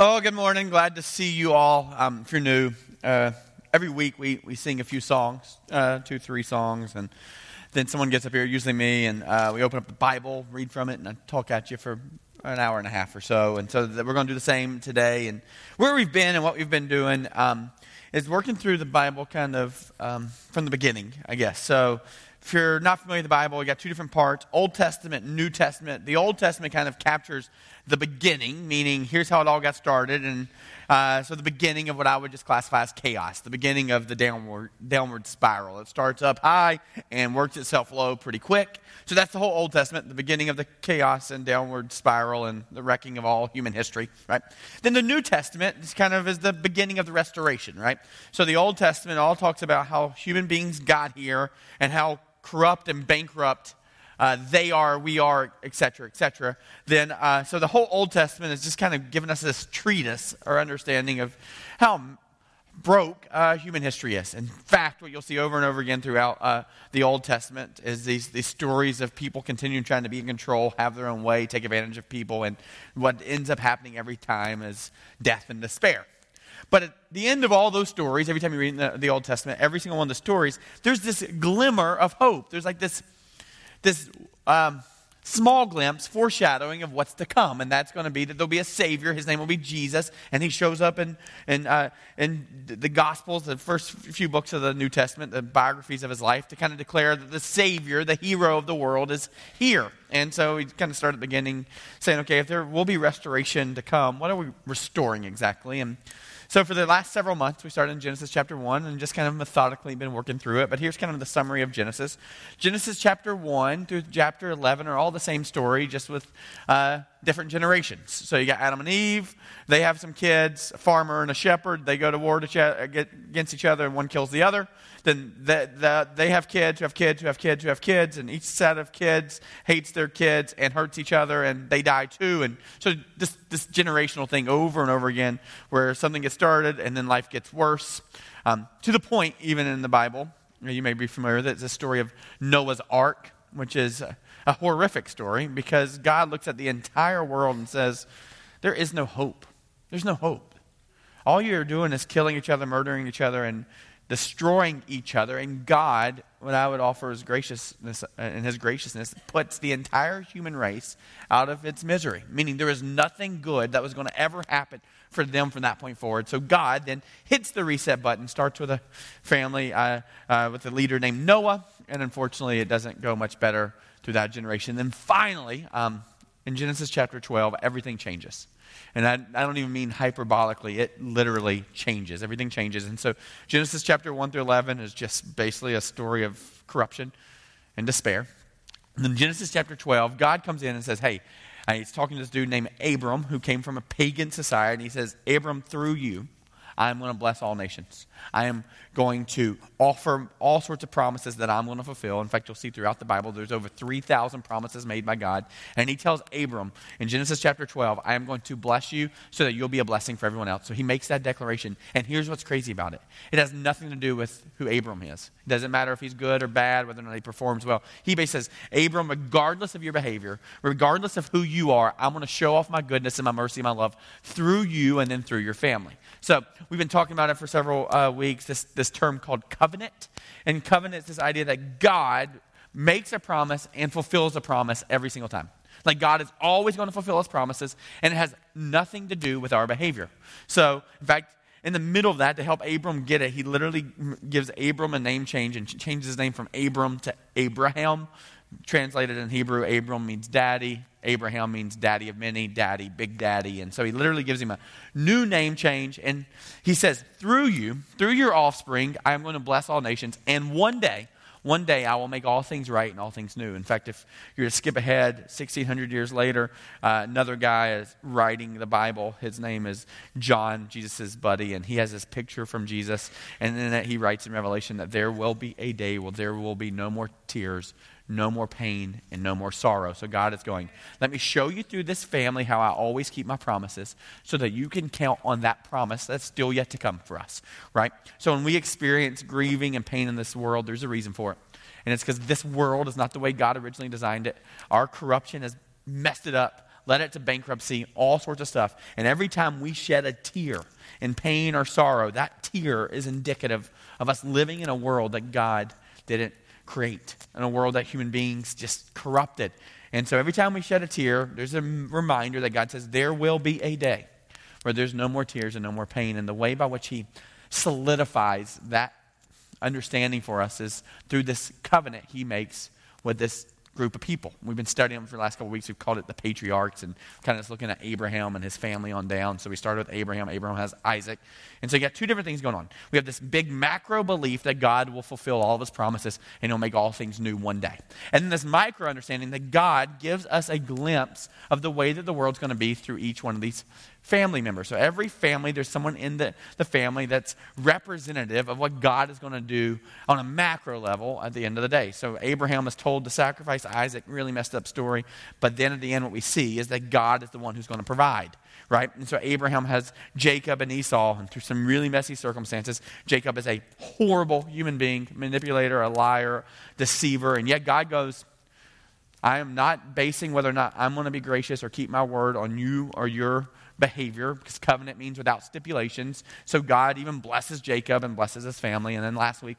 Oh, good morning. Glad to see you all. Um, if you're new, uh, every week we, we sing a few songs, uh, two, three songs, and then someone gets up here, usually me, and uh, we open up the Bible, read from it, and I talk at you for an hour and a half or so. And so we're going to do the same today. And where we've been and what we've been doing um, is working through the Bible kind of um, from the beginning, I guess. So if you're not familiar with the Bible, you got two different parts Old Testament, New Testament. The Old Testament kind of captures the beginning, meaning here's how it all got started. And uh, so the beginning of what I would just classify as chaos, the beginning of the downward, downward spiral. It starts up high and works itself low pretty quick. So that's the whole Old Testament, the beginning of the chaos and downward spiral and the wrecking of all human history, right? Then the New Testament is kind of is the beginning of the restoration, right? So the Old Testament all talks about how human beings got here and how corrupt and bankrupt uh, they are, we are, etc., etc., then, uh, so the whole Old Testament is just kind of giving us this treatise or understanding of how broke uh, human history is. In fact, what you'll see over and over again throughout uh, the Old Testament is these, these stories of people continuing trying to be in control, have their own way, take advantage of people, and what ends up happening every time is death and despair. But at the end of all those stories, every time you read the, the Old Testament, every single one of the stories, there's this glimmer of hope. There's like this this um, small glimpse, foreshadowing of what's to come. And that's going to be that there'll be a Savior. His name will be Jesus. And he shows up in, in, uh, in the Gospels, the first few books of the New Testament, the biographies of his life, to kind of declare that the Savior, the hero of the world, is here. And so we kind of start at the beginning saying, okay, if there will be restoration to come, what are we restoring exactly? And so, for the last several months, we started in Genesis chapter 1 and just kind of methodically been working through it. But here's kind of the summary of Genesis Genesis chapter 1 through chapter 11 are all the same story, just with uh, different generations. So, you got Adam and Eve, they have some kids, a farmer and a shepherd. They go to war to ch- against each other, and one kills the other. Then the, the, they have kids who have kids who have kids who have kids, and each set of kids hates their kids and hurts each other, and they die too. And so this, this generational thing over and over again, where something gets started and then life gets worse. Um, to the point, even in the Bible, you may be familiar with it, it's a story of Noah's Ark, which is a, a horrific story because God looks at the entire world and says, There is no hope. There's no hope. All you're doing is killing each other, murdering each other, and destroying each other. And God, what I would offer His graciousness and His graciousness, puts the entire human race out of its misery. Meaning there is nothing good that was going to ever happen for them from that point forward. So God then hits the reset button, starts with a family uh, uh, with a leader named Noah, and unfortunately, it doesn't go much better through that generation. Then finally, um, in Genesis chapter 12, everything changes. And I, I, don't even mean hyperbolically, it literally changes. Everything changes. And so Genesis chapter 1 through 11 is just basically a story of corruption and despair. And then Genesis chapter 12, God comes in and says, Hey, he's talking to this dude named Abram who came from a pagan society. And he says, Abram, through you, I'm going to bless all nations. I am going to offer all sorts of promises that I'm going to fulfill. In fact, you'll see throughout the Bible, there's over 3,000 promises made by God. And he tells Abram in Genesis chapter 12, I am going to bless you so that you'll be a blessing for everyone else. So he makes that declaration. And here's what's crazy about it it has nothing to do with who Abram is. It doesn't matter if he's good or bad, whether or not he performs well. He basically says, Abram, regardless of your behavior, regardless of who you are, I'm going to show off my goodness and my mercy and my love through you and then through your family. So we've been talking about it for several uh, weeks, this, this term called covenant. And covenant is this idea that God makes a promise and fulfills a promise every single time. Like God is always going to fulfill his promises, and it has nothing to do with our behavior. So, in fact, in the middle of that, to help Abram get it, he literally gives Abram a name change and changes his name from Abram to Abraham. Translated in Hebrew, Abram means daddy. Abraham means daddy of many, daddy, big daddy. And so he literally gives him a new name change. And he says, Through you, through your offspring, I am going to bless all nations. And one day, one day I will make all things right and all things new. In fact, if you're to skip ahead 1600 years later, uh, another guy is writing the Bible. His name is John, Jesus' buddy, and he has this picture from Jesus. And then he writes in Revelation that there will be a day where there will be no more tears, no more pain and no more sorrow. So God is going, let me show you through this family how I always keep my promises so that you can count on that promise that's still yet to come for us, right? So when we experience grieving and pain in this world, there's a reason for it. And it's because this world is not the way God originally designed it. Our corruption has messed it up led it to bankruptcy, all sorts of stuff. And every time we shed a tear in pain or sorrow, that tear is indicative of us living in a world that God didn't create, in a world that human beings just corrupted. And so every time we shed a tear, there's a reminder that God says there will be a day where there's no more tears and no more pain. And the way by which He solidifies that understanding for us is through this covenant He makes with this group of people. We've been studying them for the last couple of weeks. We've called it the patriarchs and kind of just looking at Abraham and his family on down. So we started with Abraham. Abraham has Isaac. And so you got two different things going on. We have this big macro belief that God will fulfill all of his promises and he'll make all things new one day. And then this micro understanding that God gives us a glimpse of the way that the world's going to be through each one of these family member. So every family, there's someone in the, the family that's representative of what God is going to do on a macro level at the end of the day. So Abraham is told to sacrifice Isaac, really messed up story. But then at the end, what we see is that God is the one who's going to provide right? And so Abraham has Jacob and Esau, and through some really messy circumstances, Jacob is a horrible human being, manipulator, a liar, deceiver, and yet God goes, I am not basing whether or not I'm going to be gracious or keep my word on you or your behavior because covenant means without stipulations. So God even blesses Jacob and blesses his family. And then last week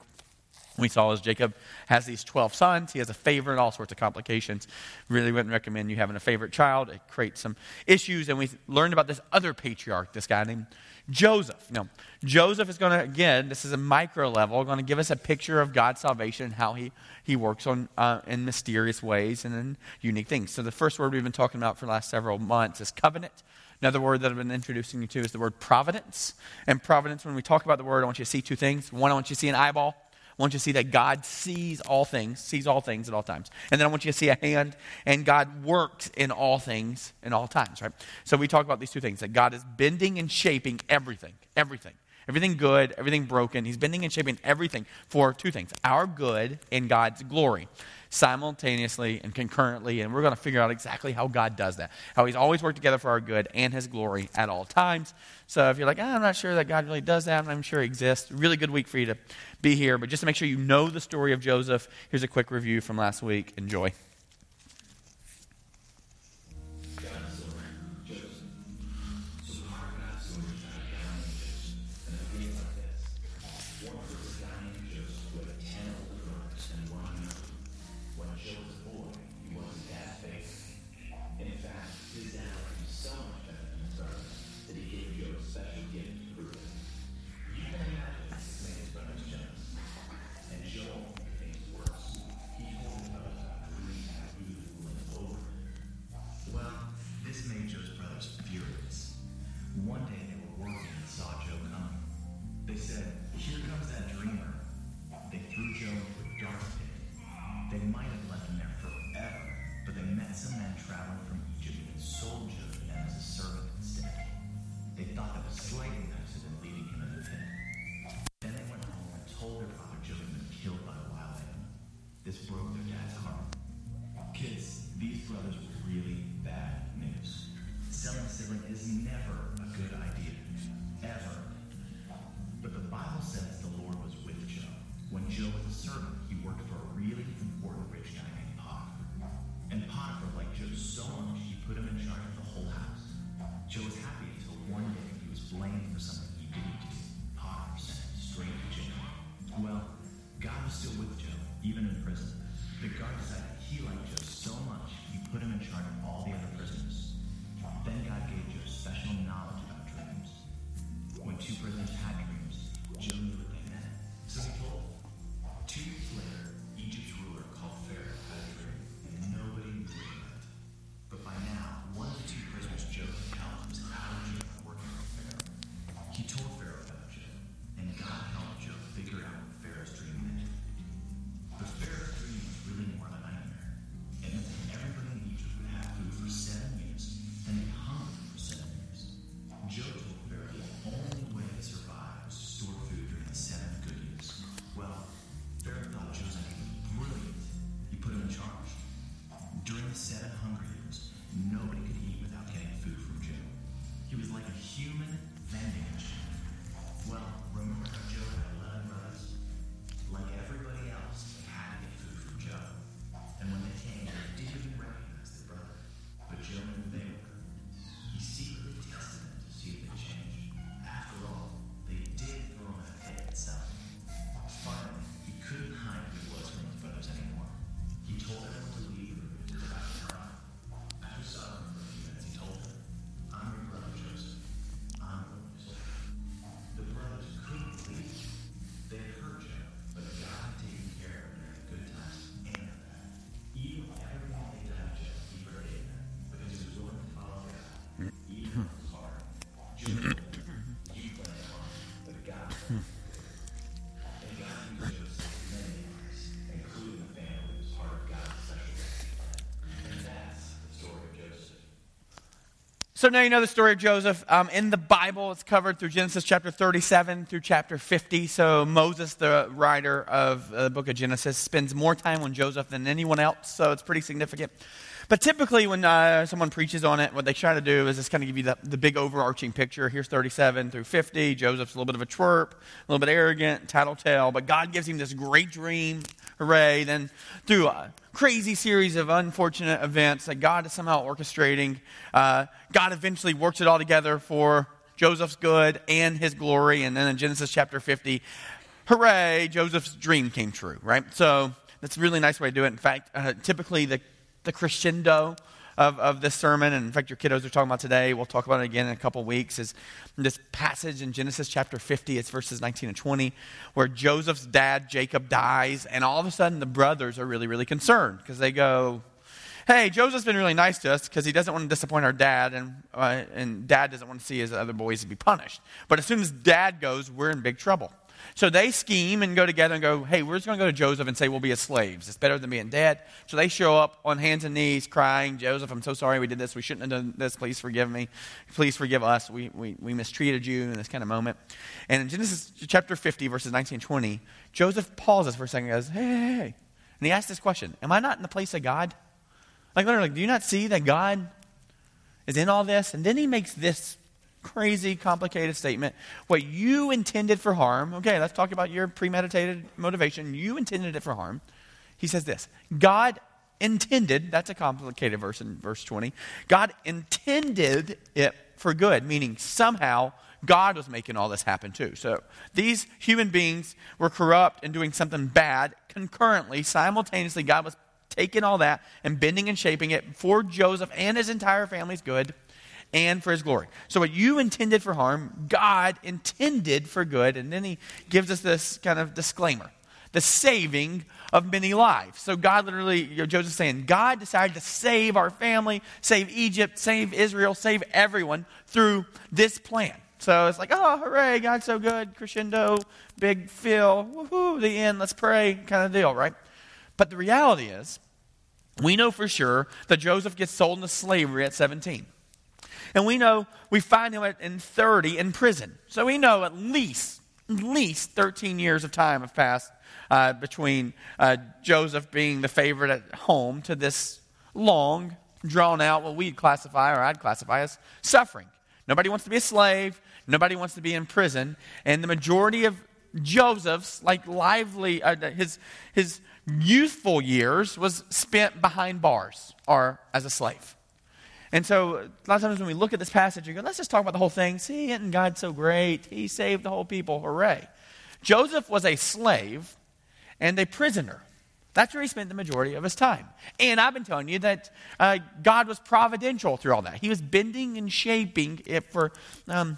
we saw as Jacob has these 12 sons. He has a favorite, all sorts of complications. Really wouldn't recommend you having a favorite child. It creates some issues. And we learned about this other patriarch, this guy named Joseph. No, Joseph is going to, again, this is a micro level, going to give us a picture of God's salvation and how he, he works on, uh, in mysterious ways and in unique things. So the first word we've been talking about for the last several months is covenant. Another word that I've been introducing you to is the word providence. And providence, when we talk about the word, I want you to see two things. One, I want you to see an eyeball. I want you to see that God sees all things, sees all things at all times. And then I want you to see a hand, and God works in all things in all times, right? So we talk about these two things that God is bending and shaping everything, everything. Everything good, everything broken. He's bending and shaping everything for two things our good and God's glory simultaneously and concurrently, and we're going to figure out exactly how God does that. How He's always worked together for our good and His glory at all times. So if you're like, oh, I'm not sure that God really does that, I'm sure He exists, really good week for you to be here. But just to make sure you know the story of Joseph, here's a quick review from last week. Enjoy. was still with Joe, even in prison. The guard decided he liked Joe so much, he put him in charge of all the other prisoners. Then God gave Joe special knowledge about dreams. When two prisoners had So now you know the story of Joseph. Um, in the Bible, it's covered through Genesis chapter 37 through chapter 50. So Moses, the writer of the book of Genesis, spends more time on Joseph than anyone else. So it's pretty significant. But typically, when uh, someone preaches on it, what they try to do is just kind of give you the, the big overarching picture. Here's 37 through 50. Joseph's a little bit of a twerp, a little bit arrogant, tattletale, but God gives him this great dream. Hooray. Then, through a crazy series of unfortunate events that God is somehow orchestrating, uh, God eventually works it all together for Joseph's good and his glory. And then in Genesis chapter 50, hooray, Joseph's dream came true, right? So that's a really nice way to do it. In fact, uh, typically the, the crescendo of, of this sermon, and in fact, your kiddos are talking about today, we'll talk about it again in a couple weeks, is this passage in Genesis chapter 50, it's verses 19 and 20, where Joseph's dad, Jacob, dies, and all of a sudden the brothers are really, really concerned because they go, hey, Joseph's been really nice to us because he doesn't want to disappoint our dad, and, uh, and dad doesn't want to see his other boys be punished. But as soon as dad goes, we're in big trouble. So they scheme and go together and go, hey, we're just going to go to Joseph and say we'll be his slaves. It's better than being dead. So they show up on hands and knees crying, Joseph, I'm so sorry we did this. We shouldn't have done this. Please forgive me. Please forgive us. We, we, we mistreated you in this kind of moment. And in Genesis chapter 50, verses 19 and 20, Joseph pauses for a second and goes, hey, hey, hey. And he asks this question Am I not in the place of God? Like, literally, do you not see that God is in all this? And then he makes this crazy, complicated statement. What you intended for harm, okay, let's talk about your premeditated motivation. You intended it for harm. He says this God intended, that's a complicated verse in verse 20. God intended it for good, meaning somehow God was making all this happen too. So these human beings were corrupt and doing something bad concurrently, simultaneously. God was taking all that and bending and shaping it for Joseph and his entire family's good and for his glory. So, what you intended for harm, God intended for good. And then he gives us this kind of disclaimer the saving of many lives. So, God literally, you know, Joseph's saying, God decided to save our family, save Egypt, save Israel, save everyone through this plan. So it's like, oh, hooray, God's so good, crescendo, big feel, woohoo, the end, let's pray kind of deal, right? But the reality is, we know for sure that Joseph gets sold into slavery at 17. And we know we find him at, in 30 in prison. So we know at least, at least 13 years of time have passed uh, between uh, Joseph being the favorite at home to this long, drawn out, what we'd classify, or I'd classify as suffering. Nobody wants to be a slave. Nobody wants to be in prison. And the majority of Joseph's, like lively, uh, his, his youthful years was spent behind bars or as a slave. And so, a lot of times when we look at this passage, we go, let's just talk about the whole thing. See, isn't God so great? He saved the whole people. Hooray. Joseph was a slave and a prisoner. That's where he spent the majority of his time. And I've been telling you that uh, God was providential through all that. He was bending and shaping it for um,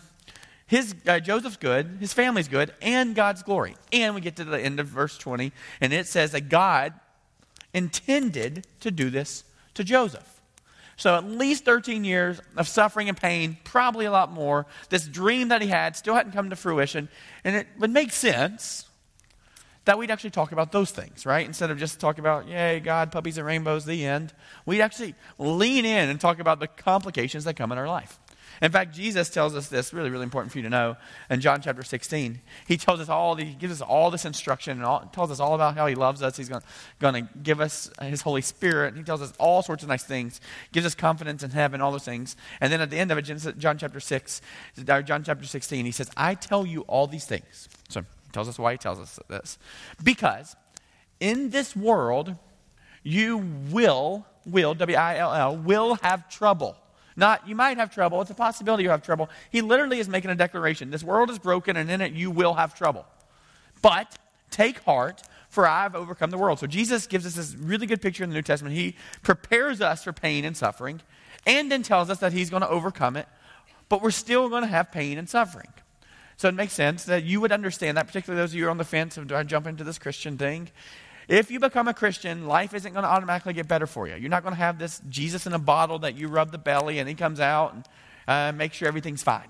his uh, Joseph's good, his family's good, and God's glory. And we get to the end of verse 20, and it says that God intended to do this to Joseph. So, at least 13 years of suffering and pain, probably a lot more. This dream that he had still hadn't come to fruition. And it would make sense that we'd actually talk about those things, right? Instead of just talking about, yay, God, puppies and rainbows, the end. We'd actually lean in and talk about the complications that come in our life. In fact, Jesus tells us this, really, really important for you to know, in John chapter 16. He tells us all, he gives us all this instruction and all, tells us all about how he loves us. He's going to give us his Holy Spirit. He tells us all sorts of nice things, gives us confidence in heaven, all those things. And then at the end of it, John chapter 6, John chapter 16, he says, I tell you all these things. So he tells us why he tells us this. Because in this world, you will, will, W I L L, will have trouble. Not, you might have trouble. It's a possibility you have trouble. He literally is making a declaration. This world is broken, and in it you will have trouble. But take heart, for I have overcome the world. So Jesus gives us this really good picture in the New Testament. He prepares us for pain and suffering, and then tells us that he's going to overcome it, but we're still going to have pain and suffering. So it makes sense that you would understand that, particularly those of you who are on the fence of do I jump into this Christian thing? If you become a Christian, life isn't going to automatically get better for you. You're not going to have this Jesus in a bottle that you rub the belly and he comes out and uh, makes sure everything's fine.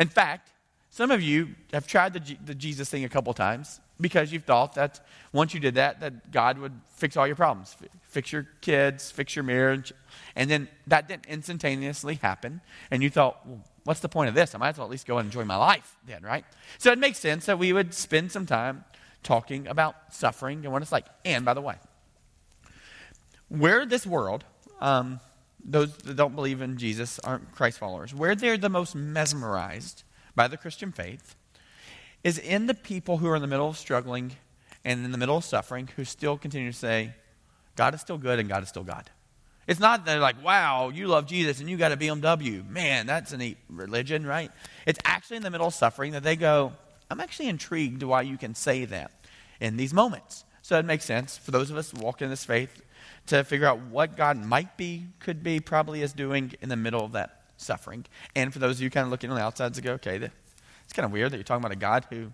In fact, some of you have tried the, G- the Jesus thing a couple times because you've thought that once you did that, that God would fix all your problems, F- fix your kids, fix your marriage. And then that didn't instantaneously happen. And you thought, well, what's the point of this? I might as well at least go and enjoy my life then, right? So it makes sense that we would spend some time talking about suffering and what it's like. And by the way, where this world, um, those that don't believe in Jesus aren't Christ followers, where they're the most mesmerized by the Christian faith is in the people who are in the middle of struggling and in the middle of suffering who still continue to say, God is still good and God is still God. It's not that they're like, wow, you love Jesus and you got a BMW. Man, that's a neat religion, right? It's actually in the middle of suffering that they go, I'm actually intrigued why you can say that in these moments. So it makes sense for those of us walking in this faith to figure out what God might be, could be, probably is doing in the middle of that suffering. And for those of you kind of looking on the outside to go, okay, it's kind of weird that you're talking about a God who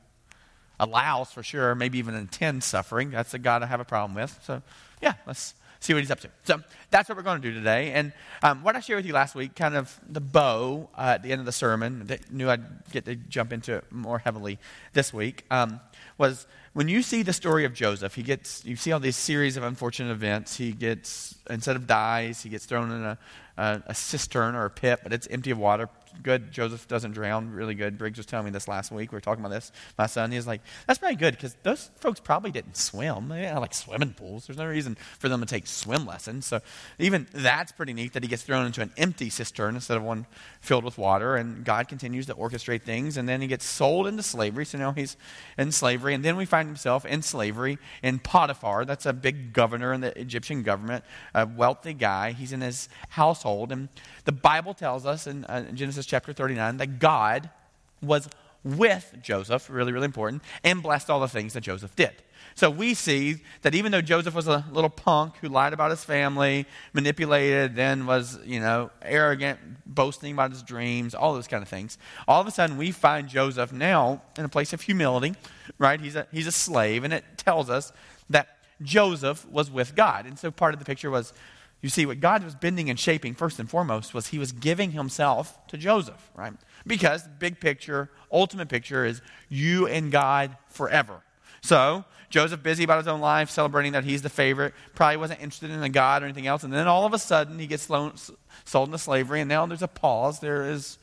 allows for sure, maybe even intends suffering. That's a God I have a problem with. So, yeah, let's see what he's up to. So that's what we're going to do today. And um, what I shared with you last week, kind of the bow uh, at the end of the sermon, that knew I'd get to jump into it more heavily this week, um, was when you see the story of Joseph, he gets, you see all these series of unfortunate events. He gets, instead of dies, he gets thrown in a, a, a cistern or a pit, but it's empty of water, good. Joseph doesn't drown. Really good. Briggs was telling me this last week. We were talking about this. My son, he was like, that's pretty good because those folks probably didn't swim. They like swimming pools. There's no reason for them to take swim lessons. So even that's pretty neat that he gets thrown into an empty cistern instead of one filled with water. And God continues to orchestrate things. And then he gets sold into slavery. So now he's in slavery. And then we find himself in slavery in Potiphar. That's a big governor in the Egyptian government, a wealthy guy. He's in his household. And the Bible tells us in, uh, in Genesis chapter 39 that God was with Joseph, really, really important, and blessed all the things that Joseph did. So we see that even though Joseph was a little punk who lied about his family, manipulated, then was, you know, arrogant, boasting about his dreams, all those kind of things, all of a sudden we find Joseph now in a place of humility, right? He's a, he's a slave, and it tells us that Joseph was with God. And so part of the picture was you see, what God was bending and shaping, first and foremost, was he was giving himself to Joseph, right? Because big picture, ultimate picture is you and God forever. So, Joseph, busy about his own life, celebrating that he's the favorite, probably wasn't interested in a God or anything else. And then all of a sudden, he gets sold into slavery, and now there's a pause. There is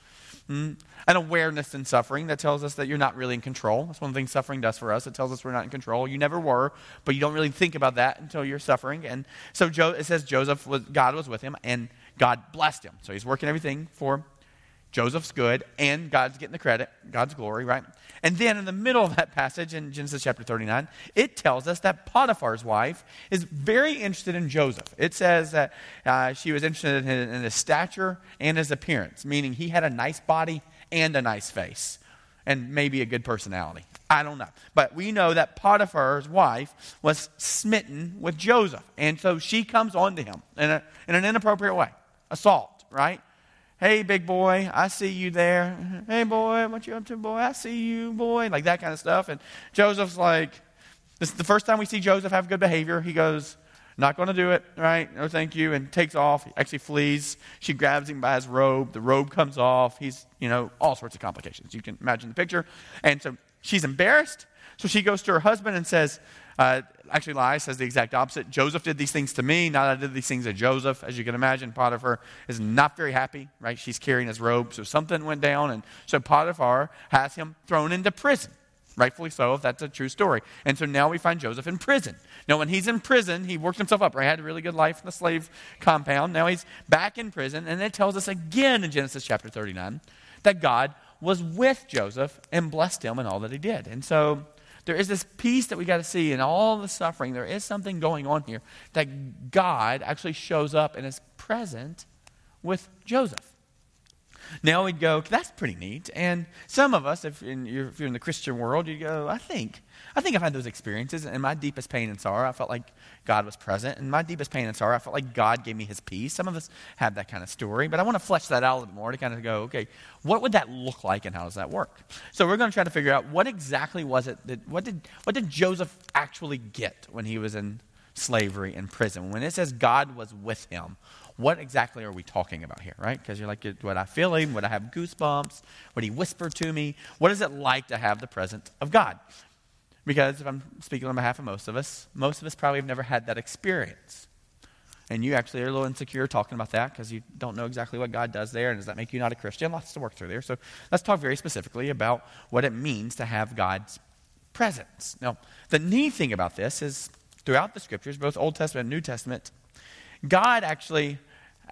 hmm, an awareness in suffering that tells us that you're not really in control. That's one of the things suffering does for us. It tells us we're not in control. You never were, but you don't really think about that until you're suffering. And so jo- it says Joseph was, God was with him, and God blessed him. So he's working everything for Joseph's good, and God's getting the credit, God's glory, right? And then in the middle of that passage in Genesis chapter 39, it tells us that Potiphar's wife is very interested in Joseph. It says that uh, she was interested in, in his stature and his appearance, meaning he had a nice body and a nice face and maybe a good personality. I don't know. But we know that Potiphar's wife was smitten with Joseph. And so she comes on to him in, a, in an inappropriate way assault, right? Hey, big boy, I see you there. Hey, boy, what you up to, boy? I see you, boy. Like that kind of stuff. And Joseph's like, this is the first time we see Joseph have good behavior. He goes, not going to do it, right? No, thank you. And takes off. He actually flees. She grabs him by his robe. The robe comes off. He's, you know, all sorts of complications. You can imagine the picture. And so she's embarrassed. So she goes to her husband and says, uh, actually lies, says the exact opposite. Joseph did these things to me, not I did these things to Joseph. As you can imagine, Potiphar is not very happy, right? She's carrying his robe, so something went down, and so Potiphar has him thrown into prison. Rightfully so, if that's a true story. And so now we find Joseph in prison. Now, when he's in prison, he worked himself up, right? Had a really good life in the slave compound. Now he's back in prison, and it tells us again in Genesis chapter 39 that God was with Joseph and blessed him in all that he did. And so there is this peace that we got to see in all the suffering. There is something going on here that God actually shows up and is present with Joseph. Now we'd go, that's pretty neat. And some of us, if, in, if you're in the Christian world, you go, I think, I think I've had those experiences. And my deepest pain and sorrow, I felt like God was present. And my deepest pain and sorrow, I felt like God gave me his peace. Some of us have that kind of story. But I want to flesh that out a little bit more to kind of go, okay, what would that look like and how does that work? So we're going to try to figure out what exactly was it that, what did, what did Joseph actually get when he was in slavery in prison? When it says God was with him, what exactly are we talking about here, right? Because you're like, would I feel him? Would I have goosebumps? Would he whisper to me? What is it like to have the presence of God? Because if I'm speaking on behalf of most of us, most of us probably have never had that experience. And you actually are a little insecure talking about that because you don't know exactly what God does there. And does that make you not a Christian? Lots to work through there. So let's talk very specifically about what it means to have God's presence. Now, the neat thing about this is throughout the scriptures, both Old Testament and New Testament, God actually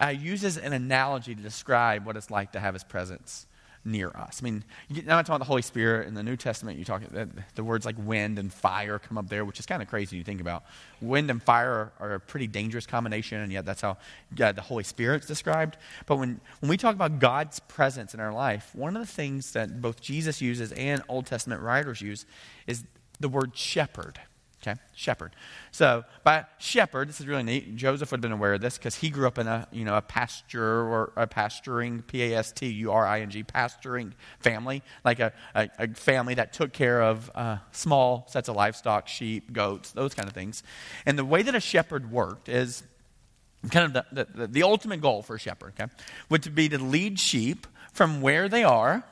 uh, uses an analogy to describe what it's like to have his presence near us. I mean, now I'm talking about the Holy Spirit in the New Testament. You talk the, the words like wind and fire come up there, which is kind of crazy. You think about wind and fire are, are a pretty dangerous combination, and yet that's how uh, the Holy Spirit's described. But when when we talk about God's presence in our life, one of the things that both Jesus uses and Old Testament writers use is the word shepherd. Okay, shepherd. So by shepherd, this is really neat. Joseph would have been aware of this because he grew up in a you know a pasture or a pasturing P A S T U R I N G pasturing family, like a, a, a, family that took care of uh, small sets of livestock, sheep, goats, those kind of things. And the way that a shepherd worked is kind of the, the, the ultimate goal for a shepherd. Okay, would be to lead sheep from where they are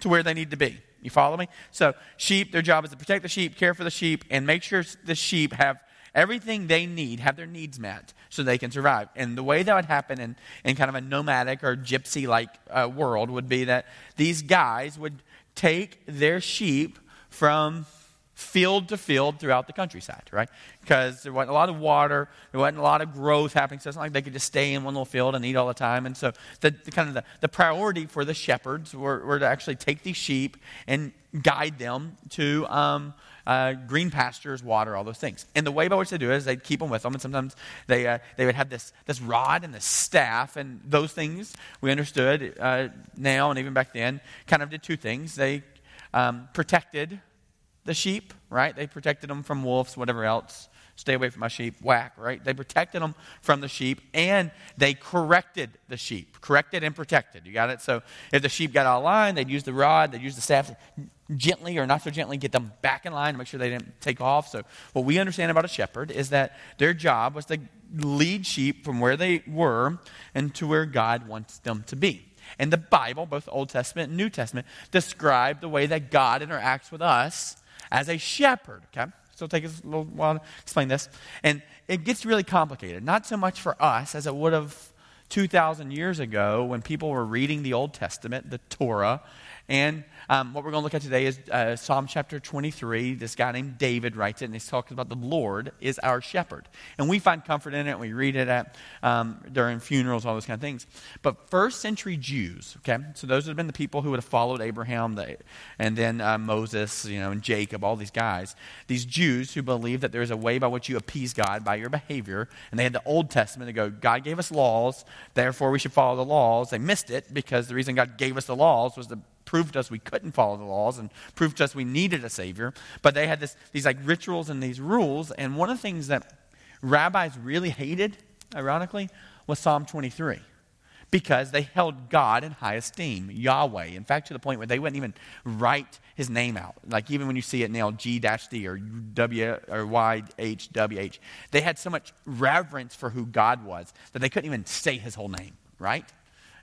to where they need to be. You follow me? So, sheep, their job is to protect the sheep, care for the sheep, and make sure the sheep have everything they need, have their needs met so they can survive. And the way that would happen in, in kind of a nomadic or gypsy like uh, world would be that these guys would take their sheep from field to field throughout the countryside, right? Because there wasn't a lot of water, there wasn't a lot of growth happening, so it's not like they could just stay in one little field and eat all the time. And so the, the kind of the, the priority for the shepherds were, were, to actually take these sheep and guide them to um, uh, green pastures, water, all those things. And the way by which they do it is they'd keep them with them, and sometimes they, uh, they would have this, this rod and this staff, and those things we understood uh, now and even back then kind of did two things. They um, protected the sheep, right? They protected them from wolves, whatever else. Stay away from my sheep, whack, right? They protected them from the sheep and they corrected the sheep. Corrected and protected. You got it? So if the sheep got out of line, they'd use the rod, they'd use the staff gently or not so gently, get them back in line to make sure they didn't take off. So what we understand about a shepherd is that their job was to lead sheep from where they were and to where God wants them to be. And the Bible, both Old Testament and New Testament, describe the way that God interacts with us as a shepherd. Okay? So it'll take us a little while to explain this. And it gets really complicated. Not so much for us as it would have 2,000 years ago when people were reading the Old Testament, the Torah, and um, what we're going to look at today is uh, Psalm chapter 23. This guy named David writes it, and he's talking about the Lord is our shepherd. And we find comfort in it. We read it at, um, during funerals, all those kind of things. But first century Jews, okay, so those would have been the people who would have followed Abraham and then uh, Moses, you know, and Jacob, all these guys. These Jews who believe that there's a way by which you appease God by your behavior. And they had the Old Testament to go, God gave us laws, therefore we should follow the laws. They missed it because the reason God gave us the laws was to proved to us we couldn't follow the laws and proved to us we needed a Savior. But they had this, these like rituals and these rules. And one of the things that rabbis really hated, ironically, was Psalm 23 because they held God in high esteem, Yahweh. In fact, to the point where they wouldn't even write his name out. Like even when you see it now, G D or W or Y H W H, they had so much reverence for who God was that they couldn't even say his whole name, right?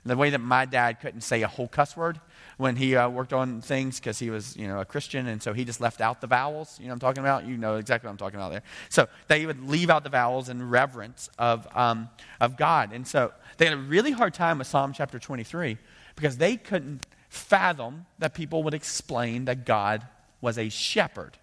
the way that my dad couldn't say a whole cuss word, when he uh, worked on things because he was, you know, a Christian, and so he just left out the vowels. You know I'm talking about? You know exactly what I'm talking about there. So they would leave out the vowels in reverence of, um, of God. And so they had a really hard time with Psalm chapter 23 because they couldn't fathom that people would explain that God was a shepherd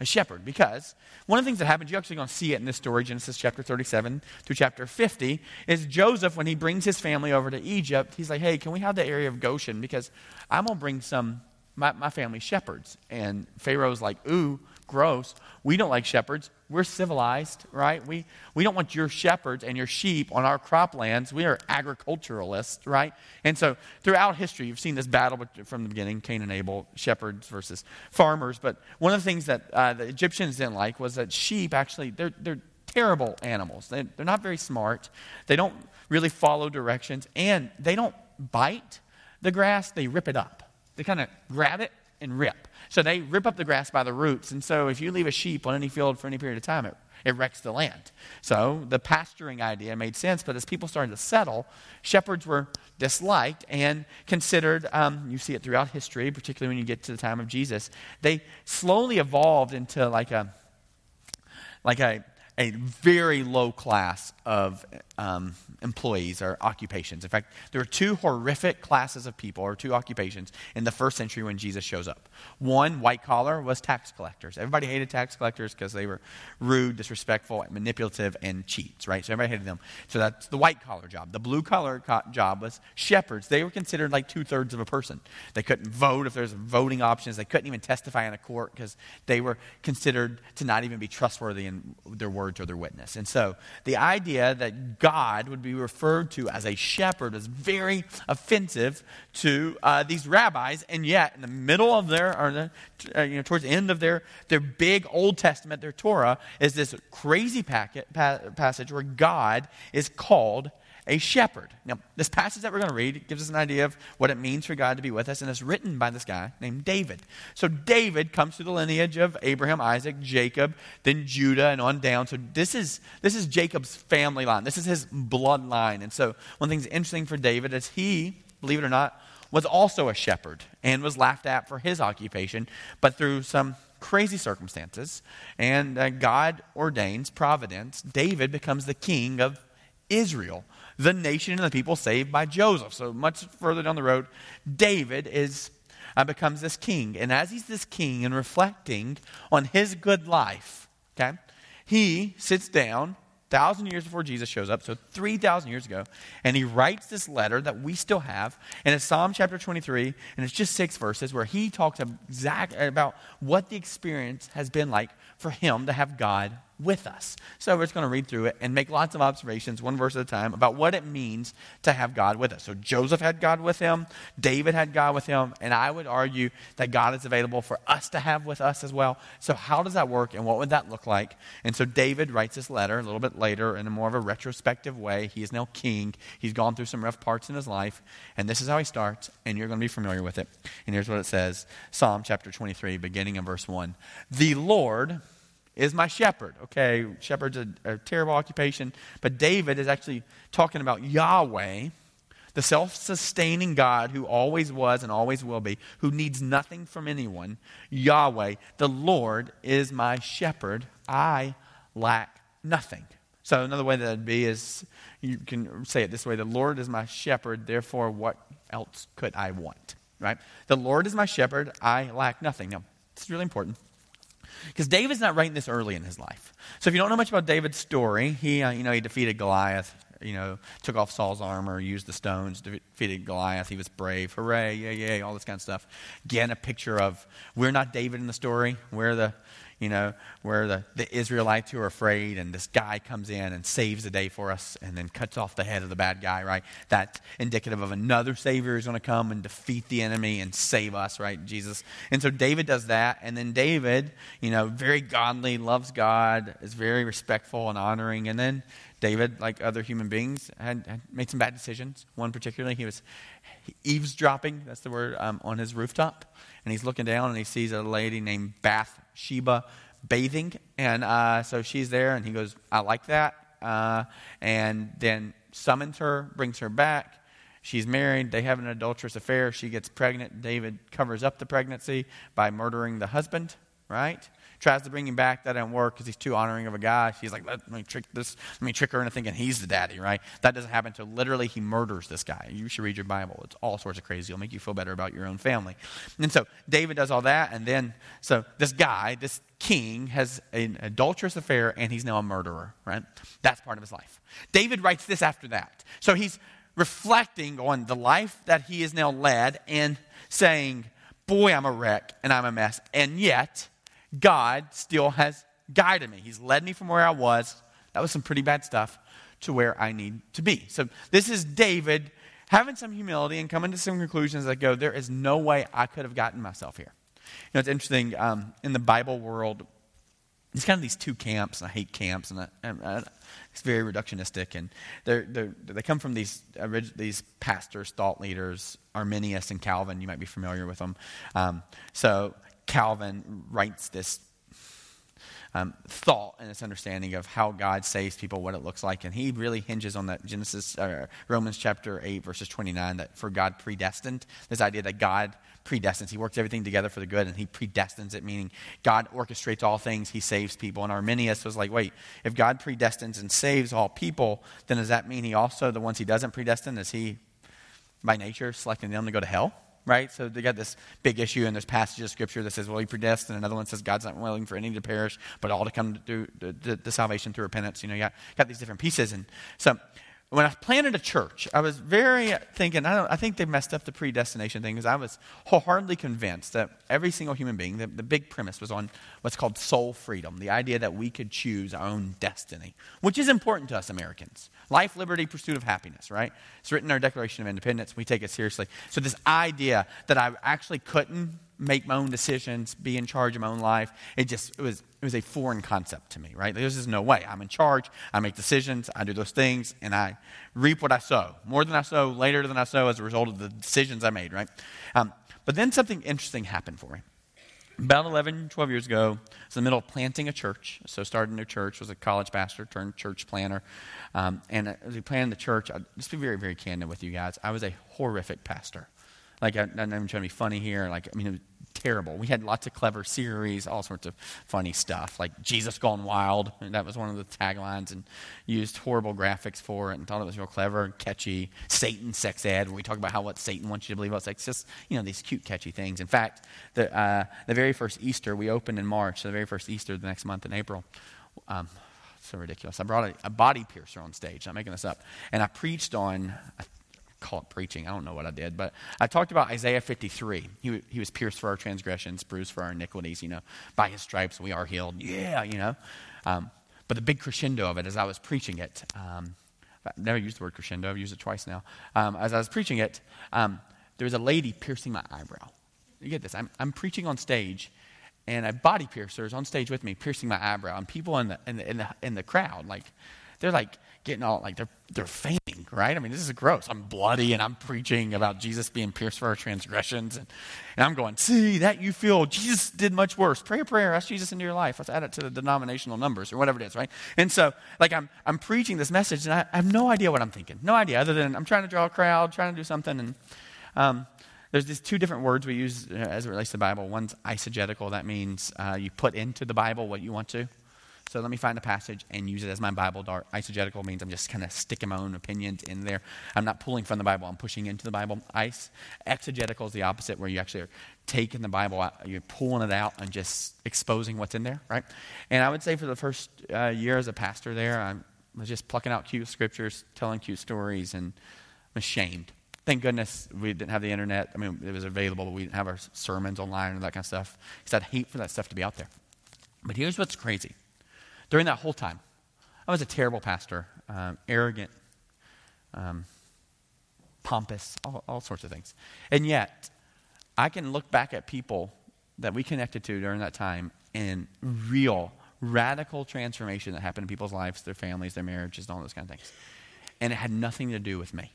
a shepherd. Because one of the things that happens, you're actually going to see it in this story, Genesis chapter 37 through chapter 50, is Joseph, when he brings his family over to Egypt, he's like, hey, can we have the area of Goshen? Because I'm going to bring some, my, my family shepherds. And Pharaoh's like, ooh, gross. We don't like shepherds. We're civilized, right? We, we don't want your shepherds and your sheep on our croplands. We are agriculturalists, right? And so throughout history, you've seen this battle from the beginning Cain and Abel, shepherds versus farmers. But one of the things that uh, the Egyptians didn't like was that sheep actually, they're, they're terrible animals. They, they're not very smart. They don't really follow directions. And they don't bite the grass, they rip it up. They kind of grab it and rip. So they rip up the grass by the roots. And so if you leave a sheep on any field for any period of time, it, it wrecks the land. So the pasturing idea made sense, but as people started to settle, shepherds were disliked and considered. Um, you see it throughout history, particularly when you get to the time of Jesus. They slowly evolved into like a like a a very low class of um, employees or occupations. In fact, there are two horrific classes of people or two occupations in the first century when Jesus shows up. One, white collar, was tax collectors. Everybody hated tax collectors because they were rude, disrespectful, manipulative, and cheats, right? So everybody hated them. So that's the white collar job. The blue collar co- job was shepherds. They were considered like two thirds of a person. They couldn't vote if there's voting options. They couldn't even testify in a court because they were considered to not even be trustworthy in their words or their witness. And so the idea that God would be referred to as a shepherd is very offensive to uh, these rabbis, and yet in the middle of their, or the, uh, you know, towards the end of their, their big Old Testament, their Torah, is this crazy packet, pa- passage where God is called a shepherd. Now, this passage that we're going to read gives us an idea of what it means for God to be with us, and it's written by this guy named David. So, David comes through the lineage of Abraham, Isaac, Jacob, then Judah, and on down. So, this is, this is Jacob's family line. This is his bloodline. And so, one thing's interesting for David is he, believe it or not, was also a shepherd and was laughed at for his occupation, but through some crazy circumstances, and uh, God ordains providence, David becomes the king of Israel the nation and the people saved by Joseph. So much further down the road, David is uh, becomes this king. And as he's this king and reflecting on his good life, okay, he sits down thousand years before Jesus shows up, so 3,000 years ago, and he writes this letter that we still have, and it's Psalm chapter 23, and it's just six verses where he talks exact about what the experience has been like for him to have God with us. So we're just going to read through it and make lots of observations, one verse at a time, about what it means to have God with us. So Joseph had God with him, David had God with him, and I would argue that God is available for us to have with us as well. So how does that work and what would that look like? And so David writes this letter a little bit later in a more of a retrospective way. He is now king. He's gone through some rough parts in his life, and this is how he starts, and you're going to be familiar with it. And here's what it says Psalm chapter 23, beginning in verse 1. The Lord is my shepherd. Okay, shepherd's a, a terrible occupation, but David is actually talking about Yahweh, the self sustaining God who always was and always will be, who needs nothing from anyone. Yahweh, the Lord, is my shepherd. I lack nothing. So, another way that would be is you can say it this way The Lord is my shepherd, therefore, what else could I want? Right? The Lord is my shepherd, I lack nothing. Now, it's really important. Because David's not writing this early in his life. So if you don't know much about David's story, he, uh, you know, he defeated Goliath, you know, took off Saul's armor, used the stones, defeated Goliath. He was brave. Hooray, yay, yay, all this kind of stuff. Again, a picture of we're not David in the story. We're the, you know, where the, the Israelites who are afraid, and this guy comes in and saves the day for us and then cuts off the head of the bad guy, right? That's indicative of another Savior who's going to come and defeat the enemy and save us, right? Jesus. And so David does that, and then David, you know, very godly, loves God, is very respectful and honoring, and then David, like other human beings, had, had made some bad decisions. One particularly, he was eavesdropping, that's the word, um, on his rooftop. And he's looking down and he sees a lady named Bathsheba bathing. And uh, so she's there and he goes, I like that. Uh, and then summons her, brings her back. She's married. They have an adulterous affair. She gets pregnant. David covers up the pregnancy by murdering the husband, right? Tries to bring him back. That doesn't work because he's too honoring of a guy. She's like, let me trick this, let me trick her into thinking he's the daddy, right? That doesn't happen until literally he murders this guy. You should read your Bible. It's all sorts of crazy. It'll make you feel better about your own family. And so David does all that, and then so this guy, this king, has an adulterous affair, and he's now a murderer, right? That's part of his life. David writes this after that. So he's reflecting on the life that he has now led and saying, Boy, I'm a wreck and I'm a mess. And yet, God still has guided me. He's led me from where I was. That was some pretty bad stuff to where I need to be. So this is David having some humility and coming to some conclusions that go, there is no way I could have gotten myself here. You know, it's interesting um, in the Bible world. There's kind of these two camps, and I hate camps, and, I, and I, it's very reductionistic. And they're, they're, they come from these these pastors, thought leaders, Arminius and Calvin. You might be familiar with them. Um, so Calvin writes this um, thought and this understanding of how God saves people, what it looks like. And he really hinges on that Genesis, uh, Romans chapter 8, verses 29, that for God predestined, this idea that God predestines. He works everything together for the good and he predestines it, meaning God orchestrates all things, he saves people. And Arminius was like, wait, if God predestines and saves all people, then does that mean he also, the ones he doesn't predestine, is he by nature selecting them to go to hell? Right? So they got this big issue, and there's passages of scripture that says, well, he predestined. And another one says God's not willing for any to perish, but all to come to, to, to salvation through repentance. You know, you got, got these different pieces. And so when I planted a church, I was very thinking, I, I think they messed up the predestination thing because I was wholeheartedly convinced that every single human being, the, the big premise was on what's called soul freedom, the idea that we could choose our own destiny, which is important to us Americans. Life, liberty, pursuit of happiness, right? It's written in our Declaration of Independence. We take it seriously. So, this idea that I actually couldn't make my own decisions, be in charge of my own life. It just it was it was a foreign concept to me, right? There's just no way. I'm in charge. I make decisions. I do those things, and I reap what I sow. More than I sow, later than I sow, as a result of the decisions I made, right? Um, but then something interesting happened for me. About 11, 12 years ago, I was in the middle of planting a church. So started a new church, was a college pastor, turned church planner. Um, and as we planned the church, I'll just be very, very candid with you guys. I was a horrific pastor. Like, I, even trying to be funny here. Like, I mean, it was terrible. We had lots of clever series, all sorts of funny stuff, like Jesus Gone Wild. that was one of the taglines, and used horrible graphics for it and thought it was real clever and catchy. Satan sex ed, where we talk about how what Satan wants you to believe about sex. Just, you know, these cute, catchy things. In fact, the, uh, the very first Easter, we opened in March, so the very first Easter the next month in April. Um, so ridiculous. I brought a, a, body piercer on stage. I'm making this up. And I preached on, I call it preaching. I don't know what I did, but I talked about Isaiah 53. He, he was pierced for our transgressions, bruised for our iniquities, you know, by his stripes we are healed. Yeah, you know. Um, but the big crescendo of it as I was preaching it, um, I've never used the word crescendo, I've used it twice now. Um, as I was preaching it, um, there was a lady piercing my eyebrow. You get this? I'm, I'm preaching on stage, and a body piercer is on stage with me, piercing my eyebrow, and people in the, in the, in the, in the crowd, like, they're like getting all, like, they're, they're fainting, right? I mean, this is gross. I'm bloody, and I'm preaching about Jesus being pierced for our transgressions, and, and I'm going, see, that you feel Jesus did much worse. Pray a prayer, ask Jesus into your life. Let's add it to the denominational numbers, or whatever it is, right? And so, like, I'm, I'm preaching this message, and I, I have no idea what I'm thinking. No idea, other than I'm trying to draw a crowd, trying to do something, and, um, there's these two different words we use uh, as it relates to the Bible. One's eisegetical, that means uh, you put into the Bible what you want to. So let me find a passage and use it as my Bible dart. Means I'm just kind of sticking my own opinions in there. I'm not pulling from the Bible, I'm pushing into the Bible. Ice. Exegetical is the opposite, where you actually are taking the Bible out, you're pulling it out and just exposing what's in there, right? And I would say for the first uh, year as a pastor there, I was just plucking out cute scriptures, telling cute stories, and I'm ashamed thank goodness we didn't have the internet. I mean, it was available, but we didn't have our sermons online and that kind of stuff. Because I'd hate for that stuff to be out there. But here's what's crazy. During that whole time, I was a terrible pastor, um, arrogant, um, pompous, all, all sorts of things. And yet, I can look back at people that we connected to during that time and real, radical transformation that happened in people's lives, their families, their marriages, and all those kind of things. And it had nothing to do with me.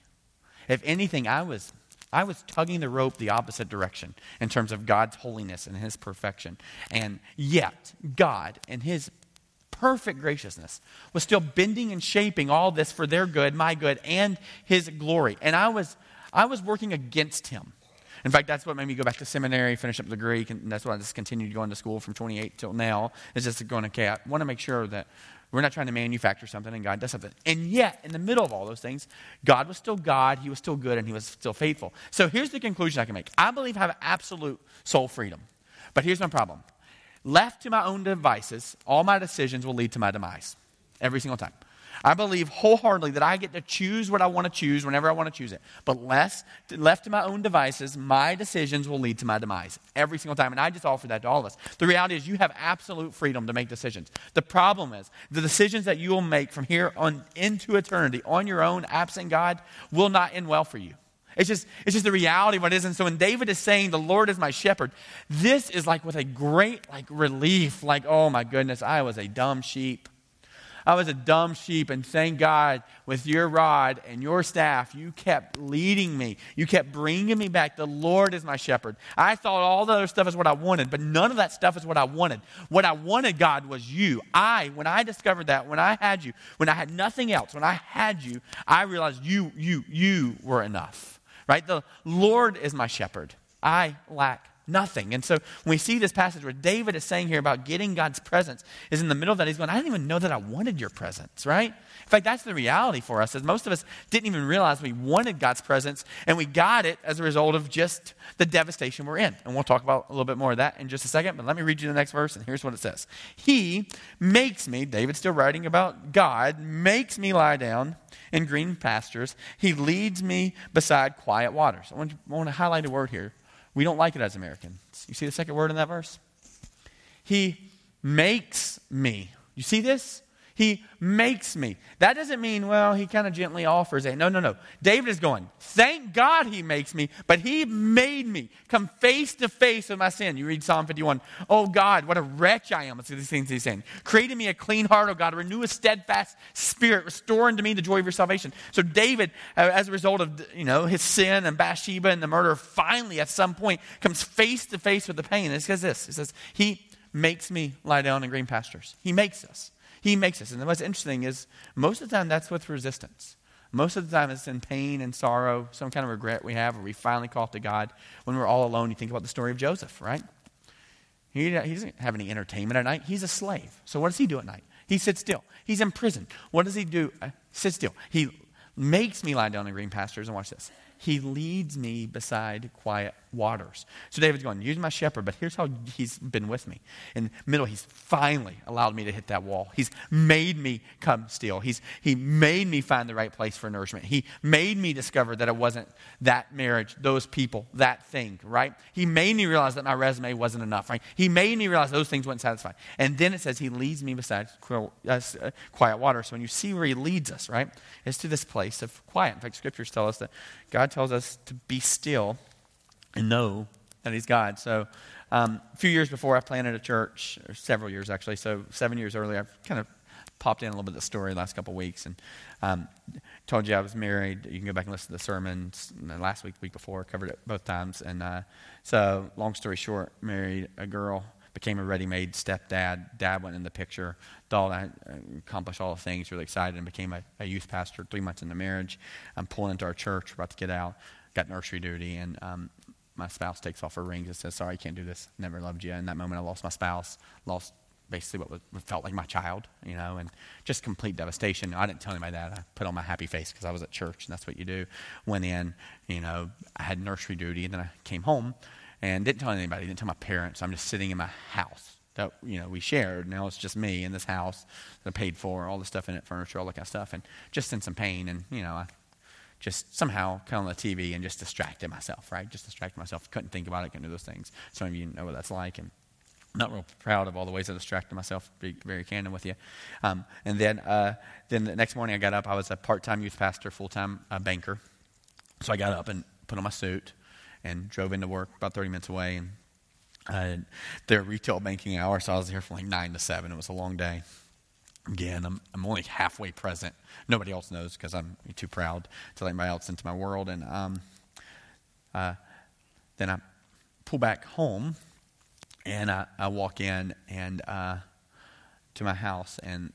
If anything, I was, I was tugging the rope the opposite direction in terms of God's holiness and His perfection. And yet, God, in His perfect graciousness, was still bending and shaping all this for their good, my good, and His glory. And I was, I was working against Him. In fact, that's what made me go back to seminary, finish up the Greek, and that's why I just continued going to school from 28 till now. Is just going, okay, I want to make sure that we're not trying to manufacture something and God does something. And yet, in the middle of all those things, God was still God, He was still good, and He was still faithful. So here's the conclusion I can make I believe I have absolute soul freedom. But here's my problem left to my own devices, all my decisions will lead to my demise every single time. I believe wholeheartedly that I get to choose what I want to choose whenever I want to choose it. But less, left to my own devices, my decisions will lead to my demise every single time. And I just offer that to all of us. The reality is, you have absolute freedom to make decisions. The problem is, the decisions that you will make from here on into eternity on your own, absent God, will not end well for you. It's just, it's just the reality of what it is. And so when David is saying, The Lord is my shepherd, this is like with a great like relief, like, oh my goodness, I was a dumb sheep. I was a dumb sheep, and thank God, with your rod and your staff, you kept leading me. You kept bringing me back. The Lord is my shepherd. I thought all the other stuff is what I wanted, but none of that stuff is what I wanted. What I wanted, God, was you. I, when I discovered that, when I had you, when I had nothing else, when I had you, I realized you, you, you were enough. Right? The Lord is my shepherd. I lack nothing. And so when we see this passage where David is saying here about getting God's presence, is in the middle of that, he's going, I didn't even know that I wanted your presence, right? In fact, that's the reality for us, is most of us didn't even realize we wanted God's presence, and we got it as a result of just the devastation we're in. And we'll talk about a little bit more of that in just a second, but let me read you the next verse, and here's what it says. He makes me, David's still writing about God, makes me lie down in green pastures. He leads me beside quiet waters. I want, to, I want to highlight a word here we don't like it as Americans. You see the second word in that verse? He makes me. You see this? He makes me. That doesn't mean, well, he kind of gently offers it. No, no, no. David is going, thank God he makes me, but he made me come face to face with my sin. You read Psalm 51. Oh God, what a wretch I am. Let's see these things he's saying. Created me a clean heart, oh God, renew a steadfast spirit, restore unto me the joy of your salvation. So David, uh, as a result of, you know, his sin and Bathsheba and the murder, finally at some point comes face to face with the pain. And it says this. It says, he makes me lie down in green pastures. He makes us. He makes us. And what's interesting is most of the time that's with resistance. Most of the time it's in pain and sorrow, some kind of regret we have, or we finally call to God. When we're all alone, you think about the story of Joseph, right? He, he doesn't have any entertainment at night. He's a slave. So what does he do at night? He sits still. He's in prison. What does he do? Uh, sit still. He makes me lie down in green pastures. And watch this. He leads me beside quiet waters. So David's going, use my shepherd, but here's how he's been with me. In the middle, he's finally allowed me to hit that wall. He's made me come still. He's, he made me find the right place for nourishment. He made me discover that it wasn't that marriage, those people, that thing, right? He made me realize that my resume wasn't enough, right? He made me realize those things weren't satisfying. And then it says he leads me beside uh, quiet water. So when you see where he leads us, right, it's to this place of quiet. In fact, scriptures tell us that God tells us to be still and know that He's God. So, um, a few years before I planted a church, or several years actually, so seven years earlier, I've kind of popped in a little bit of the story the last couple of weeks and um, told you I was married. You can go back and listen to the sermons last week, week before, covered it both times. And uh, so, long story short, married a girl, became a ready made stepdad. Dad went in the picture. Thought I accomplished all the things, really excited, and became a, a youth pastor three months into marriage. I'm pulling into our church, about to get out, got nursery duty, and um, my spouse takes off her rings and says, Sorry, I can't do this. Never loved you. In that moment, I lost my spouse, lost basically what, was, what felt like my child, you know, and just complete devastation. I didn't tell anybody that. I put on my happy face because I was at church, and that's what you do. Went in, you know, I had nursery duty, and then I came home and didn't tell anybody, didn't tell my parents. I'm just sitting in my house that, you know, we shared. Now it's just me in this house that I paid for, all the stuff in it, furniture, all that kind of stuff, and just in some pain. And, you know, I just somehow cut on the TV and just distracted myself, right? Just distracted myself. Couldn't think about it, couldn't do those things. Some of you know what that's like. And I'm not real proud of all the ways I distracted myself, be very candid with you. Um, and then, uh, then the next morning I got up. I was a part time youth pastor, full time uh, banker. So I got up and put on my suit and drove into work about 30 minutes away. And uh, their retail banking hour, so I was here from like 9 to 7. It was a long day. Again, I'm, I'm only halfway present. Nobody else knows because I'm too proud to let anybody else into my world. And um, uh, then I pull back home and I, I walk in and uh, to my house, and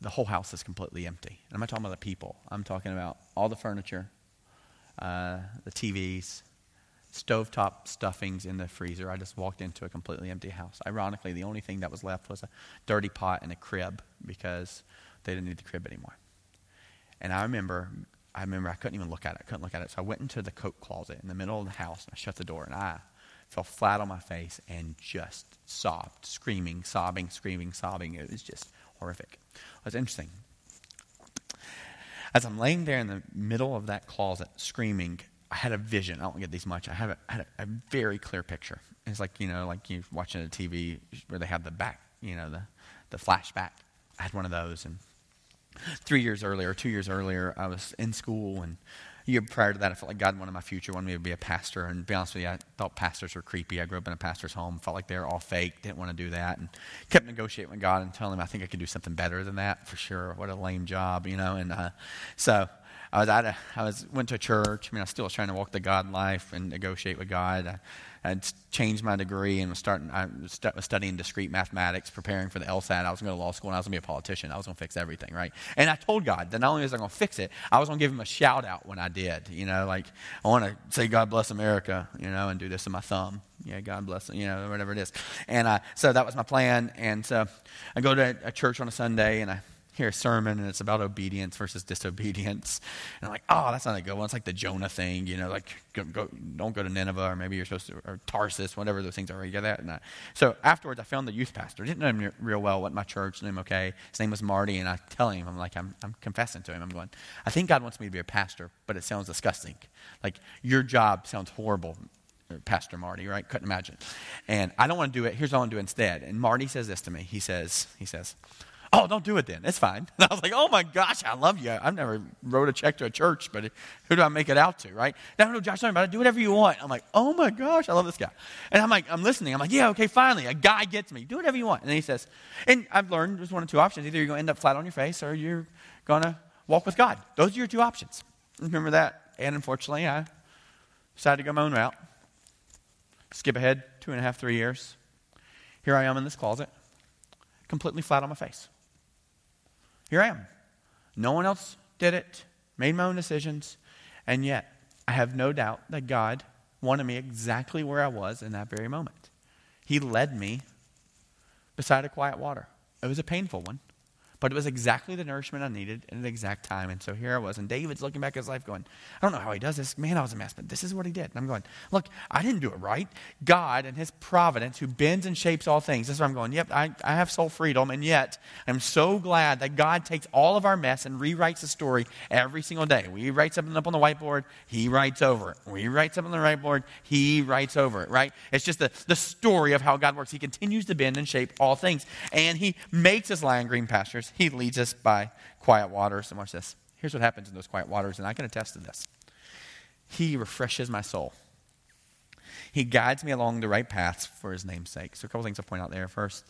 the whole house is completely empty. And I'm not talking about the people, I'm talking about all the furniture, uh, the TVs, stovetop stuffings in the freezer. I just walked into a completely empty house. Ironically, the only thing that was left was a dirty pot and a crib because they didn't need the crib anymore. And I remember, I remember I couldn't even look at it. I couldn't look at it. So I went into the coat closet in the middle of the house and I shut the door and I fell flat on my face and just sobbed, screaming, sobbing, screaming, sobbing. It was just horrific. It was interesting. As I'm laying there in the middle of that closet screaming, I had a vision. I don't get these much. I I had a, a very clear picture. It's like, you know, like you're watching a TV where they have the back, you know, the, the flashback. I had one of those. And three years earlier, two years earlier, I was in school and, year prior to that, I felt like God wanted my future, wanted me to be a pastor. And to be honest with you, I thought pastors were creepy. I grew up in a pastor's home, felt like they were all fake, didn't want to do that, and kept negotiating with God and telling him I think I could do something better than that for sure. What a lame job, you know. And uh, so I was, at a, I was went to church. I mean, I still was trying to walk the God life and negotiate with God. I, I'd changed my degree and was starting. I was studying discrete mathematics, preparing for the LSAT. I was going to law school and I was going to be a politician. I was going to fix everything, right? And I told God that not only was I going to fix it, I was going to give Him a shout out when I did. You know, like I want to say God bless America, you know, and do this with my thumb. Yeah, God bless, you know, whatever it is. And I, so that was my plan. And so I go to a church on a Sunday and I hear a sermon and it's about obedience versus disobedience. And I'm like, oh, that's not a good one. It's like the Jonah thing, you know, like go, go, don't go to Nineveh or maybe you're supposed to, or Tarsus, whatever those things are. You get that? And I, so afterwards, I found the youth pastor. Didn't know him real well, to my church, knew him okay. His name was Marty, and I tell him, I'm like, I'm, I'm confessing to him. I'm going, I think God wants me to be a pastor, but it sounds disgusting. Like, your job sounds horrible. Pastor Marty, right? Couldn't imagine. And I don't want to do it. Here's what I want to do instead. And Marty says this to me. He says, he says, Oh, don't do it then. It's fine. And I was like, oh my gosh, I love you. I've never wrote a check to a church, but who do I make it out to, right? No, no, Josh, about it. Do whatever you want. I'm like, oh my gosh, I love this guy. And I'm like, I'm listening. I'm like, yeah, okay, finally, a guy gets me. Do whatever you want. And he says, and I've learned there's one of two options. Either you're going to end up flat on your face or you're going to walk with God. Those are your two options. Remember that? And unfortunately, I decided to go my own route. Skip ahead two and a half, three years. Here I am in this closet, completely flat on my face. Here I am. No one else did it, made my own decisions, and yet I have no doubt that God wanted me exactly where I was in that very moment. He led me beside a quiet water. It was a painful one. But it was exactly the nourishment I needed at the exact time. And so here I was. And David's looking back at his life going, I don't know how he does this. Man, I was a mess, but this is what he did. And I'm going, look, I didn't do it right. God and his providence, who bends and shapes all things. That's where I'm going, yep, I, I have soul freedom. And yet, I'm so glad that God takes all of our mess and rewrites the story every single day. We write something up on the whiteboard, he writes over it. We write something on the whiteboard, he writes over it, right? It's just the, the story of how God works. He continues to bend and shape all things. And he makes us lie in green pastures he leads us by quiet waters. And watch this. Here's what happens in those quiet waters, and I can attest to this. He refreshes my soul. He guides me along the right paths for his name's sake. So, a couple things I'll point out there. First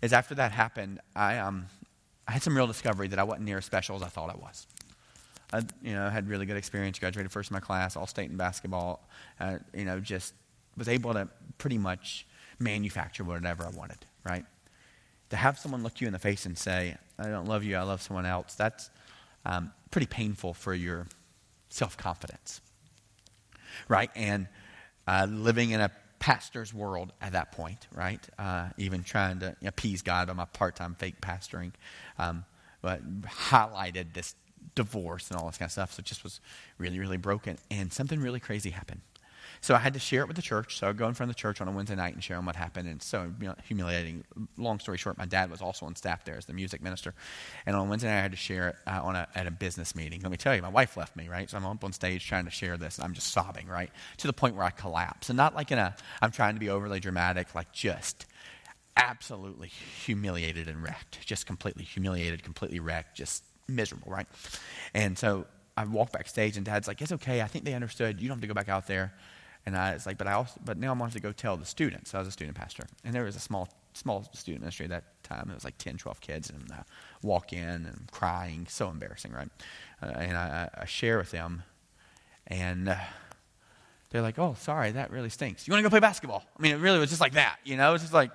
is after that happened, I, um, I had some real discovery that I wasn't near as special as I thought I was. I, you know, had really good experience, graduated first in my class, all state in basketball. Uh, you know, just was able to pretty much manufacture whatever I wanted, right? To have someone look you in the face and say, I don't love you, I love someone else, that's um, pretty painful for your self confidence. Right? And uh, living in a pastor's world at that point, right? Uh, even trying to appease God by my part time fake pastoring, um, but highlighted this divorce and all this kind of stuff. So it just was really, really broken. And something really crazy happened. So I had to share it with the church. So I go in front of the church on a Wednesday night and share them what happened. And so humiliating. Long story short, my dad was also on staff there as the music minister. And on Wednesday night, I had to share it uh, on a, at a business meeting. Let me tell you, my wife left me, right? So I'm up on stage trying to share this. And I'm just sobbing, right? To the point where I collapse. And not like in a, I'm trying to be overly dramatic, like just absolutely humiliated and wrecked. Just completely humiliated, completely wrecked, just miserable, right? And so I walk backstage, and Dad's like, "It's okay. I think they understood. You don't have to go back out there." And I was like, but I also, but now I wanted to go tell the students. I was a student pastor, and there was a small, small student ministry at that time. It was like 10, 12 kids, and I walk in and crying, so embarrassing, right? Uh, and I, I, share with them, and uh, they're like, "Oh, sorry, that really stinks. You want to go play basketball?" I mean, it really was just like that, you know. It was just like,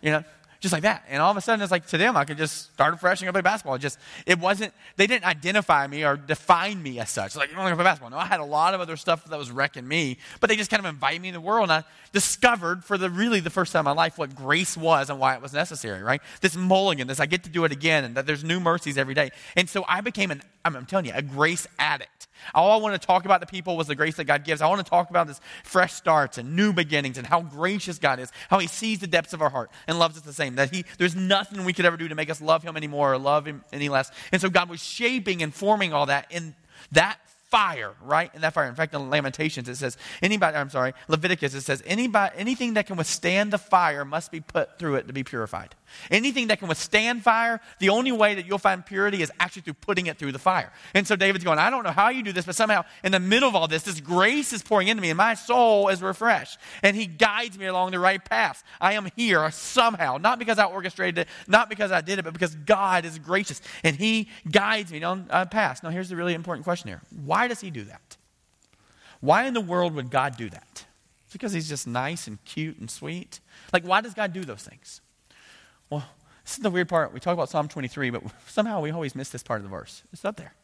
you know, just like that. And all of a sudden, it's like to them, I could just start afresh and go play basketball. It just, it wasn't, they didn't identify me or define me as such. Like, you want to play basketball? No, I had a lot of other stuff that was wrecking me, but they just kind of invited me in the world. And I discovered for the really the first time in my life what grace was and why it was necessary, right? This mulligan, this I get to do it again, and that there's new mercies every day. And so I became an, I'm telling you, a grace addict. All I want to talk about to people was the grace that God gives. I want to talk about this fresh starts and new beginnings and how gracious God is, how He sees the depths of our heart and loves us the same. That He there's nothing we could ever do to make us love Him anymore or love Him any less. And so God was shaping and forming all that in that fire, right? In that fire. In fact, in Lamentations, it says, anybody, I'm sorry, Leviticus, it says, anybody, anything that can withstand the fire must be put through it to be purified. Anything that can withstand fire, the only way that you'll find purity is actually through putting it through the fire. And so David's going, I don't know how you do this, but somehow in the middle of all this, this grace is pouring into me and my soul is refreshed. And he guides me along the right path. I am here somehow, not because I orchestrated it, not because I did it, but because God is gracious and he guides me down uh, a path. Now, here's the really important question here why does he do that? Why in the world would God do that? because he's just nice and cute and sweet? Like, why does God do those things? Well, this is the weird part. We talk about Psalm 23, but somehow we always miss this part of the verse. It's up there.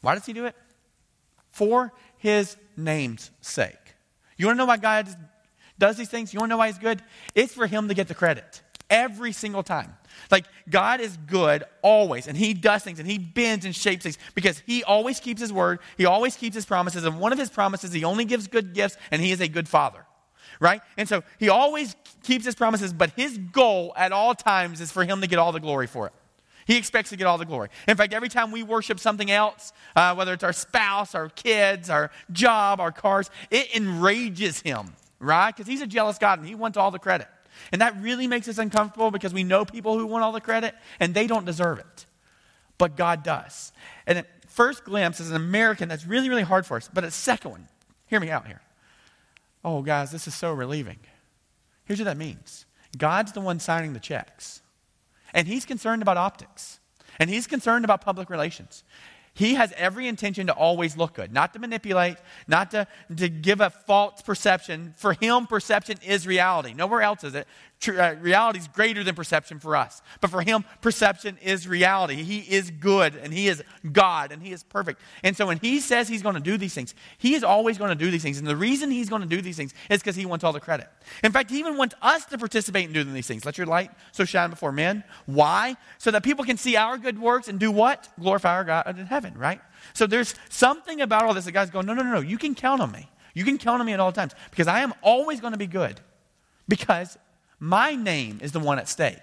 Why does he do it? For his name's sake. You want to know why God does these things? You want to know why he's good? It's for him to get the credit every single time. Like, God is good always, and He does things, and He bends and shapes things because He always keeps His word, He always keeps His promises, and one of His promises, He only gives good gifts, and He is a good Father right? And so he always keeps his promises, but his goal at all times is for him to get all the glory for it. He expects to get all the glory. In fact, every time we worship something else, uh, whether it's our spouse, our kids, our job, our cars, it enrages him, right? Because he's a jealous God and he wants all the credit. And that really makes us uncomfortable because we know people who want all the credit and they don't deserve it. But God does. And at first glimpse, as an American, that's really, really hard for us. But at second one, hear me out here. Oh, guys, this is so relieving. Here's what that means God's the one signing the checks, and He's concerned about optics, and He's concerned about public relations. He has every intention to always look good, not to manipulate, not to, to give a false perception. For him, perception is reality. Nowhere else is it uh, reality is greater than perception for us. But for him, perception is reality. He is good and he is God and he is perfect. And so when he says he's going to do these things, he is always going to do these things. And the reason he's going to do these things is because he wants all the credit. In fact, he even wants us to participate in doing these things. Let your light so shine before men. Why? So that people can see our good works and do what? Glorify our God in heaven, right? So there's something about all this that God's going, no, no, no, no. You can count on me. You can count on me at all times because I am always going to be good because my name is the one at stake,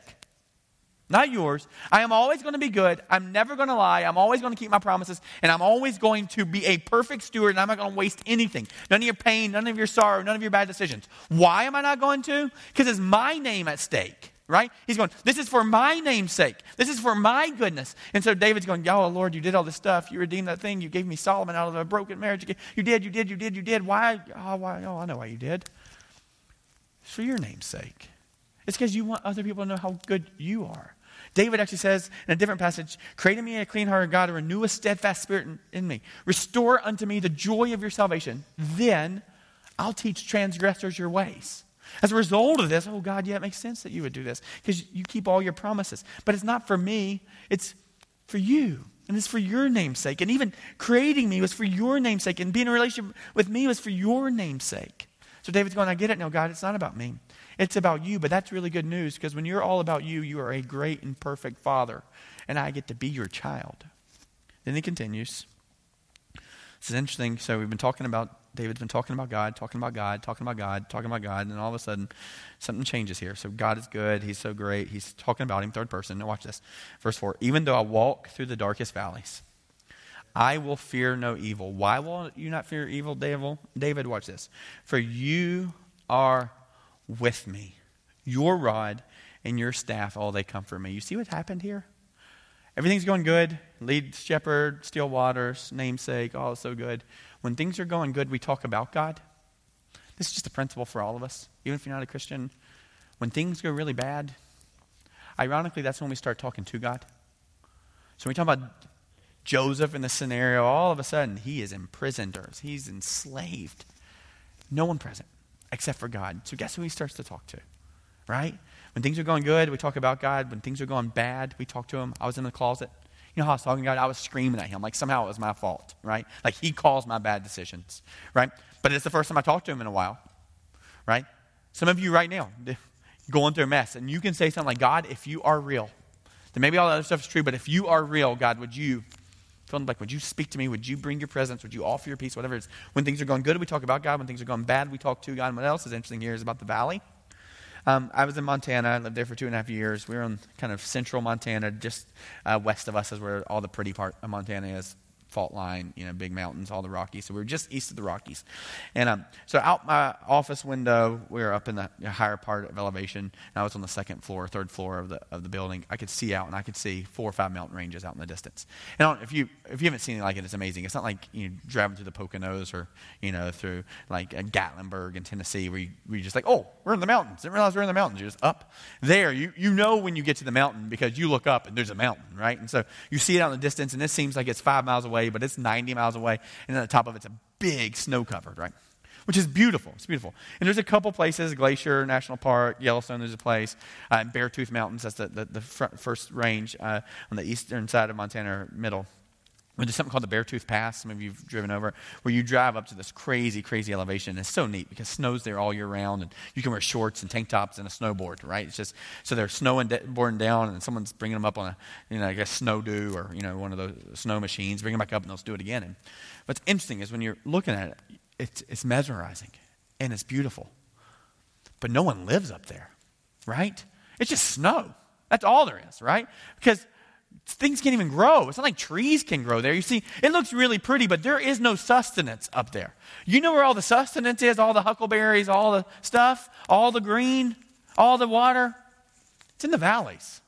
not yours. I am always going to be good. I'm never going to lie. I'm always going to keep my promises. And I'm always going to be a perfect steward. And I'm not going to waste anything. None of your pain, none of your sorrow, none of your bad decisions. Why am I not going to? Because it's my name at stake right? He's going, This is for my name's sake. This is for my goodness. And so David's going, Oh, Lord, you did all this stuff. You redeemed that thing. You gave me Solomon out of a broken marriage. You did, you did, you did, you did. Why? Oh, why? oh I know why you did. It's for your name's sake. It's because you want other people to know how good you are. David actually says in a different passage, Create in me a clean heart, God, and renew a steadfast spirit in, in me. Restore unto me the joy of your salvation. Then I'll teach transgressors your ways. As a result of this, oh God, yeah, it makes sense that you would do this because you keep all your promises. But it's not for me, it's for you. And it's for your name's sake. And even creating me was for your name's sake. And being in a relationship with me was for your name's sake. So David's going, I get it now, God. It's not about me. It's about you, but that's really good news because when you're all about you, you are a great and perfect father, and I get to be your child. Then he continues. This is interesting. So we've been talking about, David's been talking about God, talking about God, talking about God, talking about God, and all of a sudden something changes here. So God is good. He's so great. He's talking about him, third person. Now watch this. Verse 4 Even though I walk through the darkest valleys, I will fear no evil. Why will you not fear evil, David? David, watch this. For you are with me. Your rod and your staff, all they comfort me. You see what happened here? Everything's going good. Lead shepherd, still waters, namesake, all oh, so good. When things are going good, we talk about God. This is just a principle for all of us, even if you're not a Christian. When things go really bad, ironically, that's when we start talking to God. So when we talk about Joseph in the scenario, all of a sudden he is imprisoned or he's enslaved. No one present except for God. So guess who he starts to talk to? Right? When things are going good, we talk about God. When things are going bad, we talk to him. I was in the closet. You know how I was talking to God? I was screaming at him like somehow it was my fault, right? Like he caused my bad decisions, right? But it's the first time I talked to him in a while, right? Some of you right now going through a mess, and you can say something like, God, if you are real, then maybe all the other stuff is true, but if you are real, God, would you Feeling like, would you speak to me? Would you bring your presence? Would you offer your peace? Whatever it is. When things are going good, we talk about God. When things are going bad, we talk to God. And what else is interesting here is about the valley. Um, I was in Montana. I lived there for two and a half years. We were in kind of central Montana, just uh, west of us is where all the pretty part of Montana is. Fault line, you know, big mountains, all the Rockies. So we were just east of the Rockies. And um, so out my office window, we were up in the higher part of elevation. I was on the second floor, third floor of the, of the building. I could see out, and I could see four or five mountain ranges out in the distance. And if you, if you haven't seen it like it, it's amazing. It's not like you know, driving through the Poconos or, you know, through like uh, Gatlinburg in Tennessee where, you, where you're just like, oh, we're in the mountains. Didn't realize we're in the mountains. You're just up there. You, you know when you get to the mountain because you look up and there's a mountain, right? And so you see it out in the distance, and it seems like it's five miles away, but it's 90 miles away, and then the top of it's a big snow covered, right? Which is beautiful. It's beautiful. And there's a couple places Glacier National Park, Yellowstone, there's a place, uh, Beartooth Mountains, that's the, the, the front, first range uh, on the eastern side of Montana, or middle. There's something called the Beartooth Pass. Some of you have driven over, where you drive up to this crazy, crazy elevation. It's so neat because snow's there all year round, and you can wear shorts and tank tops and a snowboard, right? It's just so they're snowing boarding down, and someone's bringing them up on a, you know, I guess Snowdoo or you know one of those snow machines, bring them back up, and they'll do it again. And what's interesting is when you're looking at it, it's, it's mesmerizing and it's beautiful, but no one lives up there, right? It's just snow. That's all there is, right? Because things can't even grow. It's not like trees can grow there. You see, it looks really pretty, but there is no sustenance up there. You know where all the sustenance is? All the huckleberries, all the stuff, all the green, all the water? It's in the valleys.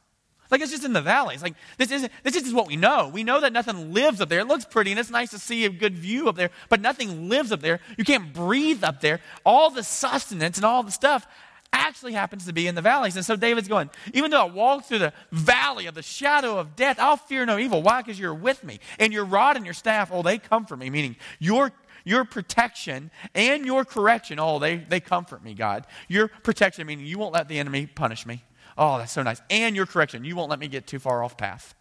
Like it's just in the valleys. Like this isn't this is what we know. We know that nothing lives up there. It looks pretty and it's nice to see a good view up there, but nothing lives up there. You can't breathe up there. All the sustenance and all the stuff actually happens to be in the valleys. And so David's going, even though I walk through the valley of the shadow of death, I'll fear no evil. Why? Because you're with me. And your rod and your staff, oh, they comfort me, meaning your your protection and your correction, oh, they, they comfort me, God. Your protection, meaning you won't let the enemy punish me. Oh, that's so nice. And your correction, you won't let me get too far off path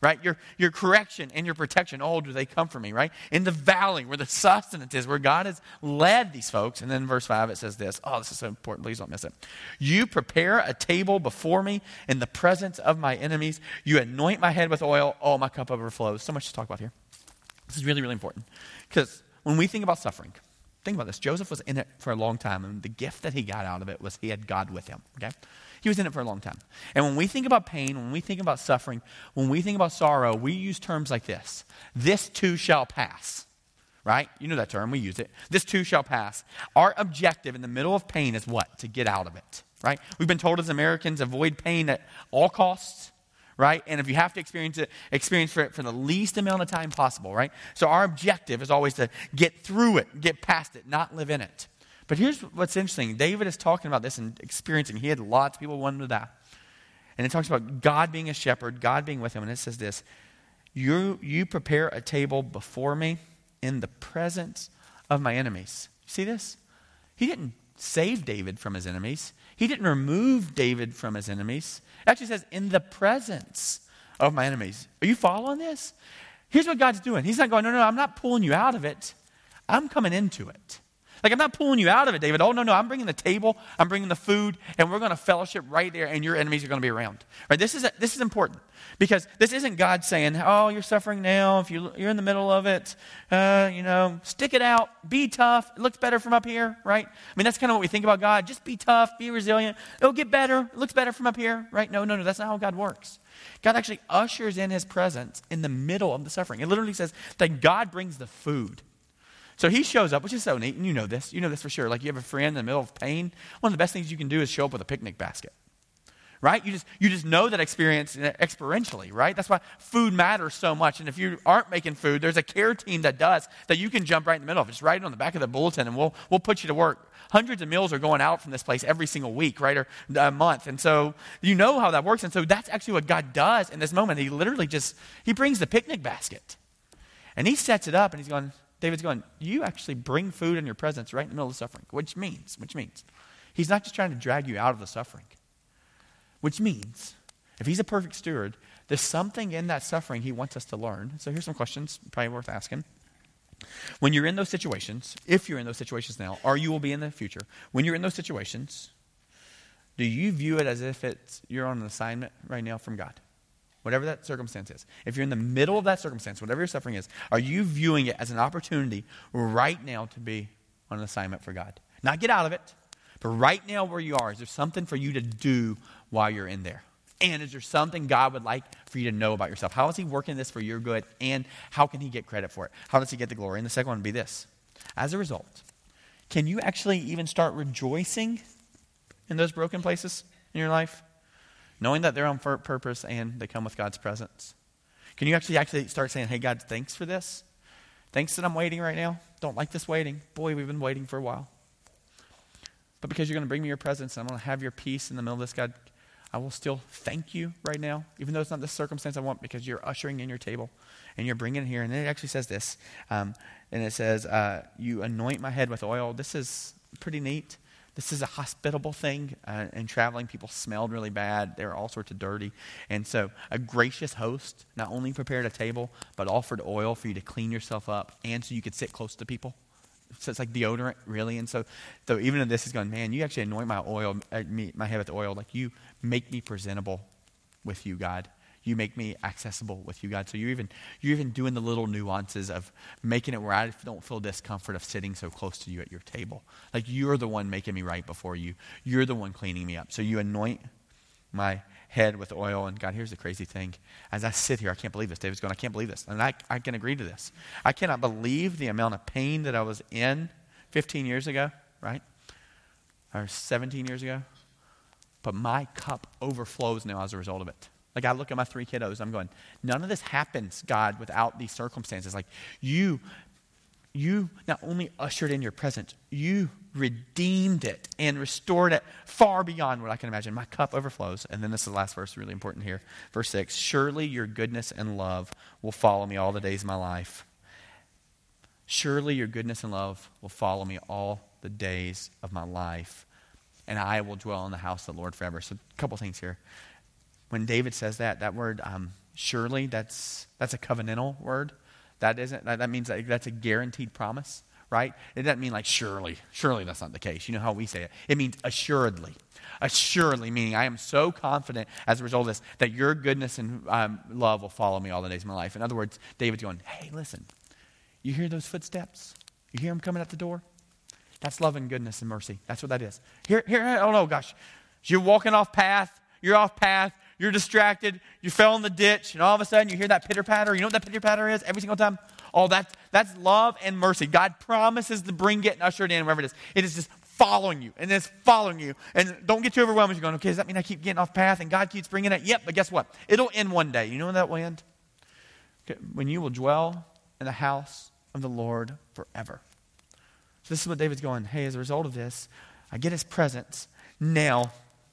right? Your, your correction and your protection, oh, do they come from me, right? In the valley where the sustenance is, where God has led these folks. And then verse 5, it says this. Oh, this is so important. Please don't miss it. You prepare a table before me in the presence of my enemies. You anoint my head with oil. Oh, my cup overflows. So much to talk about here. This is really, really important. Because when we think about suffering, think about this. Joseph was in it for a long time, and the gift that he got out of it was he had God with him, okay? He was in it for a long time. And when we think about pain, when we think about suffering, when we think about sorrow, we use terms like this this too shall pass. Right? You know that term, we use it. This too shall pass. Our objective in the middle of pain is what? To get out of it. Right? We've been told as Americans, avoid pain at all costs right? And if you have to experience it, experience for it for the least amount of time possible, right? So our objective is always to get through it, get past it, not live in it. But here's what's interesting David is talking about this and experiencing. He had lots of people wanting to die. And it talks about God being a shepherd, God being with him. And it says this You, you prepare a table before me in the presence of my enemies. See this? He didn't save David from his enemies, he didn't remove David from his enemies. It actually says, in the presence of my enemies. Are you following this? Here's what God's doing He's not going, no, no, I'm not pulling you out of it, I'm coming into it. Like, I'm not pulling you out of it, David. Oh, no, no. I'm bringing the table, I'm bringing the food, and we're going to fellowship right there, and your enemies are going to be around. Right? This is, this is important because this isn't God saying, oh, you're suffering now. If you, you're in the middle of it, uh, you know, stick it out, be tough. It looks better from up here, right? I mean, that's kind of what we think about God. Just be tough, be resilient. It'll get better. It looks better from up here, right? No, no, no. That's not how God works. God actually ushers in his presence in the middle of the suffering. It literally says that God brings the food. So he shows up, which is so neat, and you know this. You know this for sure. Like you have a friend in the middle of pain. One of the best things you can do is show up with a picnic basket. Right? You just, you just know that experience uh, experientially, right? That's why food matters so much. And if you aren't making food, there's a care team that does that you can jump right in the middle of. Just write it on the back of the bulletin and we'll, we'll put you to work. Hundreds of meals are going out from this place every single week, right? Or a month. And so you know how that works. And so that's actually what God does in this moment. He literally just, he brings the picnic basket and he sets it up and he's going, David's going, You actually bring food in your presence right in the middle of the suffering, which means, which means, he's not just trying to drag you out of the suffering, which means, if he's a perfect steward, there's something in that suffering he wants us to learn. So here's some questions, probably worth asking. When you're in those situations, if you're in those situations now, or you will be in the future, when you're in those situations, do you view it as if it's you're on an assignment right now from God? Whatever that circumstance is, if you're in the middle of that circumstance, whatever your suffering is, are you viewing it as an opportunity right now to be on an assignment for God? Not get out of it, but right now where you are, is there something for you to do while you're in there? And is there something God would like for you to know about yourself? How is He working this for your good? And how can He get credit for it? How does He get the glory? And the second one would be this. As a result, can you actually even start rejoicing in those broken places in your life? Knowing that they're on purpose and they come with God's presence. Can you actually actually start saying, hey, God, thanks for this? Thanks that I'm waiting right now. Don't like this waiting. Boy, we've been waiting for a while. But because you're going to bring me your presence and I'm going to have your peace in the middle of this, God, I will still thank you right now, even though it's not the circumstance I want, because you're ushering in your table and you're bringing it here. And then it actually says this, um, and it says, uh, You anoint my head with oil. This is pretty neat. This is a hospitable thing. Uh, traveling, people smelled really bad. They were all sorts of dirty. And so, a gracious host not only prepared a table, but offered oil for you to clean yourself up and so you could sit close to people. So it's like deodorant, really. And so, so even if this is going, man, you actually anoint my oil, uh, my head with oil, like you make me presentable with you, God you make me accessible with you, God. So you're even, you're even doing the little nuances of making it where I don't feel discomfort of sitting so close to you at your table. Like you're the one making me right before you. You're the one cleaning me up. So you anoint my head with oil. And God, here's the crazy thing. As I sit here, I can't believe this. David's going, I can't believe this. And I, I can agree to this. I cannot believe the amount of pain that I was in 15 years ago, right? Or 17 years ago. But my cup overflows now as a result of it. Like I look at my three kiddos, I'm going, none of this happens, God, without these circumstances. Like you, you not only ushered in your presence, you redeemed it and restored it far beyond what I can imagine. My cup overflows. And then this is the last verse, really important here. Verse 6 Surely your goodness and love will follow me all the days of my life. Surely your goodness and love will follow me all the days of my life, and I will dwell in the house of the Lord forever. So, a couple things here when David says that, that word um, surely, that's, that's a covenantal word. That isn't, that, that means that that's a guaranteed promise, right? It doesn't mean like surely. Surely that's not the case. You know how we say it. It means assuredly. Assuredly, meaning I am so confident as a result of this that your goodness and um, love will follow me all the days of my life. In other words, David's going, hey, listen, you hear those footsteps? You hear them coming at the door? That's love and goodness and mercy. That's what that is. Here, here, oh no, gosh. You're walking off path. You're off path you're distracted, you fell in the ditch, and all of a sudden you hear that pitter patter. You know what that pitter patter is every single time? Oh, that's, that's love and mercy. God promises to bring it and usher it in, wherever it is. It is just following you, and it's following you. And don't get too overwhelmed. You're going, okay, does that mean I keep getting off path and God keeps bringing it? Yep, but guess what? It'll end one day. You know when that will end? Okay, when you will dwell in the house of the Lord forever. So this is what David's going, hey, as a result of this, I get his presence now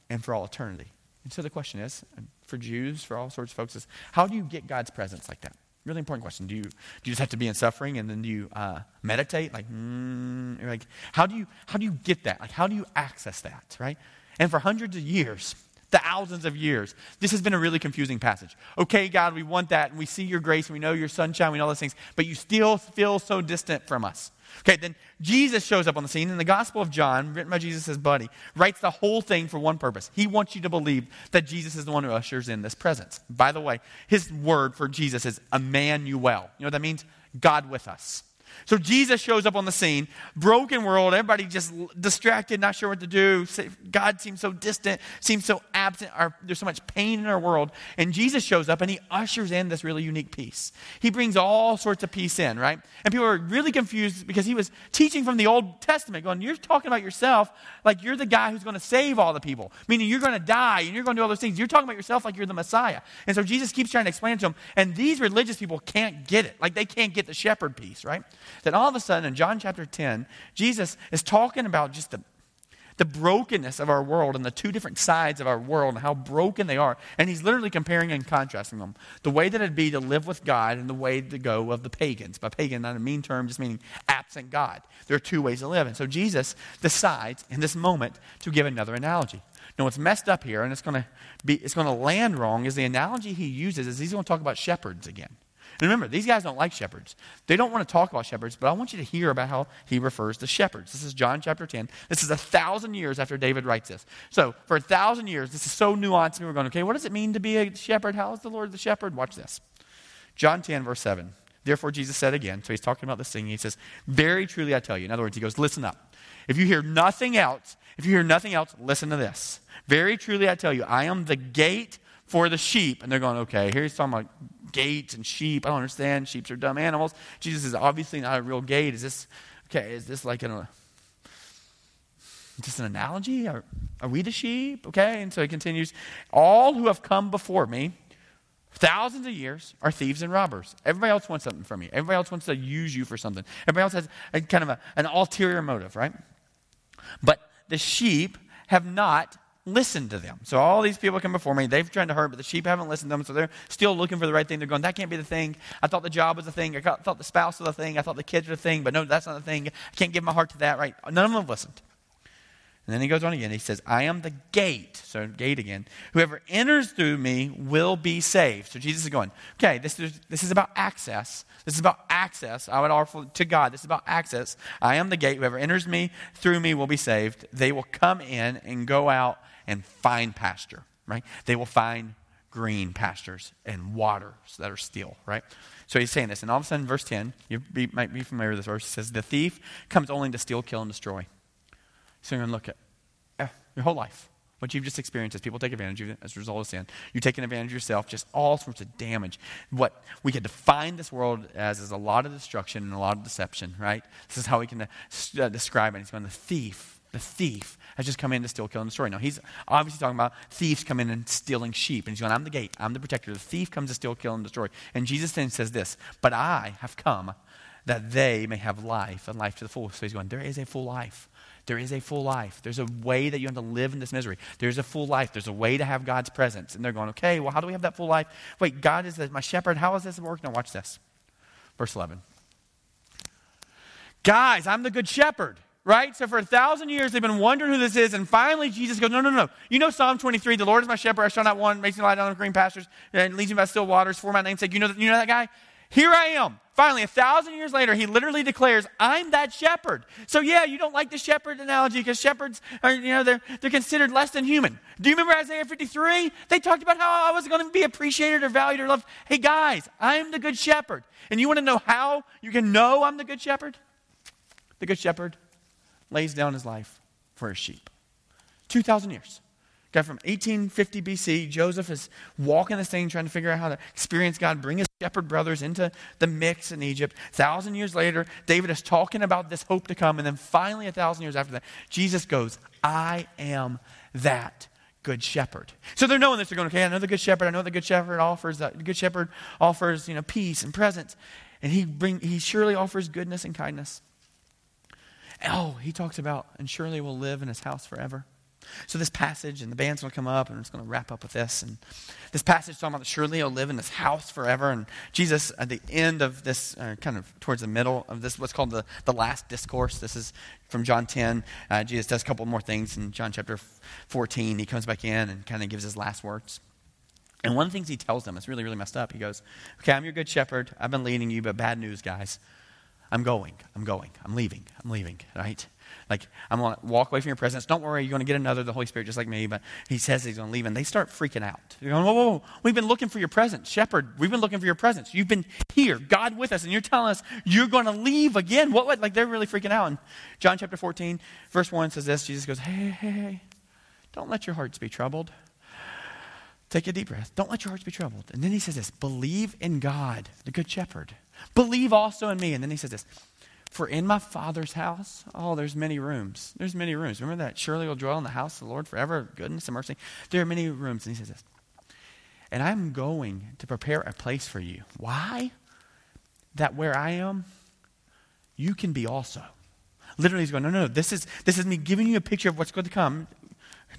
and for all eternity. And so the question is, for Jews, for all sorts of folks, is how do you get God's presence like that? Really important question. Do you, do you just have to be in suffering and then do you uh, meditate? Like, mm, like how, do you, how do you get that? Like, how do you access that, right? And for hundreds of years, thousands of years, this has been a really confusing passage. Okay, God, we want that, and we see your grace, and we know your sunshine, we know all those things, but you still feel so distant from us. Okay, then Jesus shows up on the scene, and the Gospel of John, written by Jesus' buddy, writes the whole thing for one purpose. He wants you to believe that Jesus is the one who ushers in this presence. By the way, his word for Jesus is Emmanuel. You know what that means? God with us. So Jesus shows up on the scene, broken world, everybody just distracted, not sure what to do. God seems so distant, seems so absent. Our, there's so much pain in our world. And Jesus shows up and he ushers in this really unique peace. He brings all sorts of peace in, right? And people are really confused because he was teaching from the Old Testament, going, You're talking about yourself like you're the guy who's going to save all the people, meaning you're going to die and you're going to do all those things. You're talking about yourself like you're the Messiah. And so Jesus keeps trying to explain to them. And these religious people can't get it. Like they can't get the shepherd piece, right? That all of a sudden in John chapter 10, Jesus is talking about just the, the brokenness of our world and the two different sides of our world and how broken they are. And he's literally comparing and contrasting them. The way that it'd be to live with God and the way to go of the pagans. By pagan, not a mean term, just meaning absent God. There are two ways to live. And so Jesus decides in this moment to give another analogy. Now, what's messed up here, and it's going to be, it's going to land wrong, is the analogy he uses is he's going to talk about shepherds again. Remember, these guys don't like shepherds. They don't want to talk about shepherds, but I want you to hear about how he refers to shepherds. This is John chapter 10. This is a thousand years after David writes this. So, for a thousand years, this is so nuanced, and we're going, okay, what does it mean to be a shepherd? How is the Lord the shepherd? Watch this. John 10, verse 7. Therefore, Jesus said again, so he's talking about this thing. He says, Very truly I tell you. In other words, he goes, Listen up. If you hear nothing else, if you hear nothing else, listen to this. Very truly I tell you, I am the gate for the sheep. And they're going, okay, here he's talking about gates and sheep. I don't understand. Sheep are dumb animals. Jesus is obviously not a real gate. Is this, okay, is this like an, just an analogy? Are, are we the sheep? Okay, and so he continues, all who have come before me, thousands of years, are thieves and robbers. Everybody else wants something from you. Everybody else wants to use you for something. Everybody else has a, kind of a, an ulterior motive, right? But the sheep have not listened to them. So all these people come before me, they've tried to hurt, but the sheep haven't listened to them, so they're still looking for the right thing. They're going, that can't be the thing. I thought the job was the thing. I thought the spouse was the thing. I thought the kids were the thing, but no, that's not the thing. I can't give my heart to that, right? None of them have listened. And then he goes on again. He says, I am the gate. So, gate again. Whoever enters through me will be saved. So, Jesus is going, okay, this is, this is about access. This is about access. I would offer to God. This is about access. I am the gate. Whoever enters me through me will be saved. They will come in and go out and find pasture, right? They will find green pastures and waters that are still, right? So he's saying this. And all of a sudden, verse 10, you be, might be familiar with this verse, says, The thief comes only to steal, kill, and destroy. So you're going to look at eh, your whole life. What you've just experienced is people take advantage of you as a result of sin. You're taking advantage of yourself, just all sorts of damage. What we can define this world as is a lot of destruction and a lot of deception, right? This is how we can uh, describe it. He's going, the thief, the thief has just come in to steal, kill, and destroy. Now, he's obviously talking about thieves coming in and stealing sheep. And he's going, I'm the gate, I'm the protector. The thief comes to steal, kill, and destroy. And Jesus then says this, But I have come that they may have life and life to the full. So he's going, There is a full life. There is a full life. There's a way that you have to live in this misery. There's a full life. There's a way to have God's presence. And they're going, okay, well, how do we have that full life? Wait, God is my shepherd. How is this working? Now, watch this. Verse 11. Guys, I'm the good shepherd right? So for a thousand years, they've been wondering who this is, and finally Jesus goes, No, no, no. You know Psalm 23, the Lord is my shepherd, I shall not want, makes me lie down in green pastures, and leads me by still waters for my name's sake. You know, you know that guy? Here I am. Finally, a thousand years later, he literally declares, I'm that shepherd. So, yeah, you don't like the shepherd analogy because shepherds are, you know, they're, they're considered less than human. Do you remember Isaiah 53? They talked about how I was going to be appreciated or valued or loved. Hey, guys, I'm the good shepherd. And you want to know how you can know I'm the good shepherd? The good shepherd lays down his life for his sheep. 2,000 years. Guy from 1850 BC, Joseph is walking this thing, trying to figure out how to experience God, bring his shepherd brothers into the mix in Egypt. Thousand years later, David is talking about this hope to come, and then finally, a thousand years after that, Jesus goes, I am that good shepherd. So they're knowing this. They're going, okay, I know the good shepherd. I know the good shepherd offers that. The good shepherd offers, you know, peace and presence, and he bring he surely offers goodness and kindness. Oh, he talks about, and surely will live in his house forever. So this passage, and the band's going to come up, and it's going to wrap up with this. And this passage talking about surely he'll live in this house forever. And Jesus, at the end of this, uh, kind of towards the middle of this, what's called the, the last discourse. This is from John 10. Uh, Jesus does a couple more things in John chapter 14. He comes back in and kind of gives his last words. And one of the things he tells them, it's really, really messed up. He goes, Okay, I'm your good shepherd. I've been leading you, but bad news, guys. I'm going. I'm going. I'm leaving. I'm leaving, right? Like, I'm going to walk away from your presence. Don't worry, you're going to get another, the Holy Spirit, just like me. But he says he's going to leave, and they start freaking out. They're going, whoa, whoa, whoa. We've been looking for your presence. Shepherd, we've been looking for your presence. You've been here, God with us, and you're telling us you're going to leave again. What, what? Like, they're really freaking out. And John chapter 14, verse 1 says this Jesus goes, hey, hey, hey, don't let your hearts be troubled. Take a deep breath. Don't let your hearts be troubled. And then he says this believe in God, the good shepherd. Believe also in me. And then he says this For in my Father's house, oh, there's many rooms. There's many rooms. Remember that? Surely will dwell in the house of the Lord forever, goodness and mercy. There are many rooms. And he says this And I'm going to prepare a place for you. Why? That where I am, you can be also. Literally, he's going, no, no, no. This is, this is me giving you a picture of what's going to come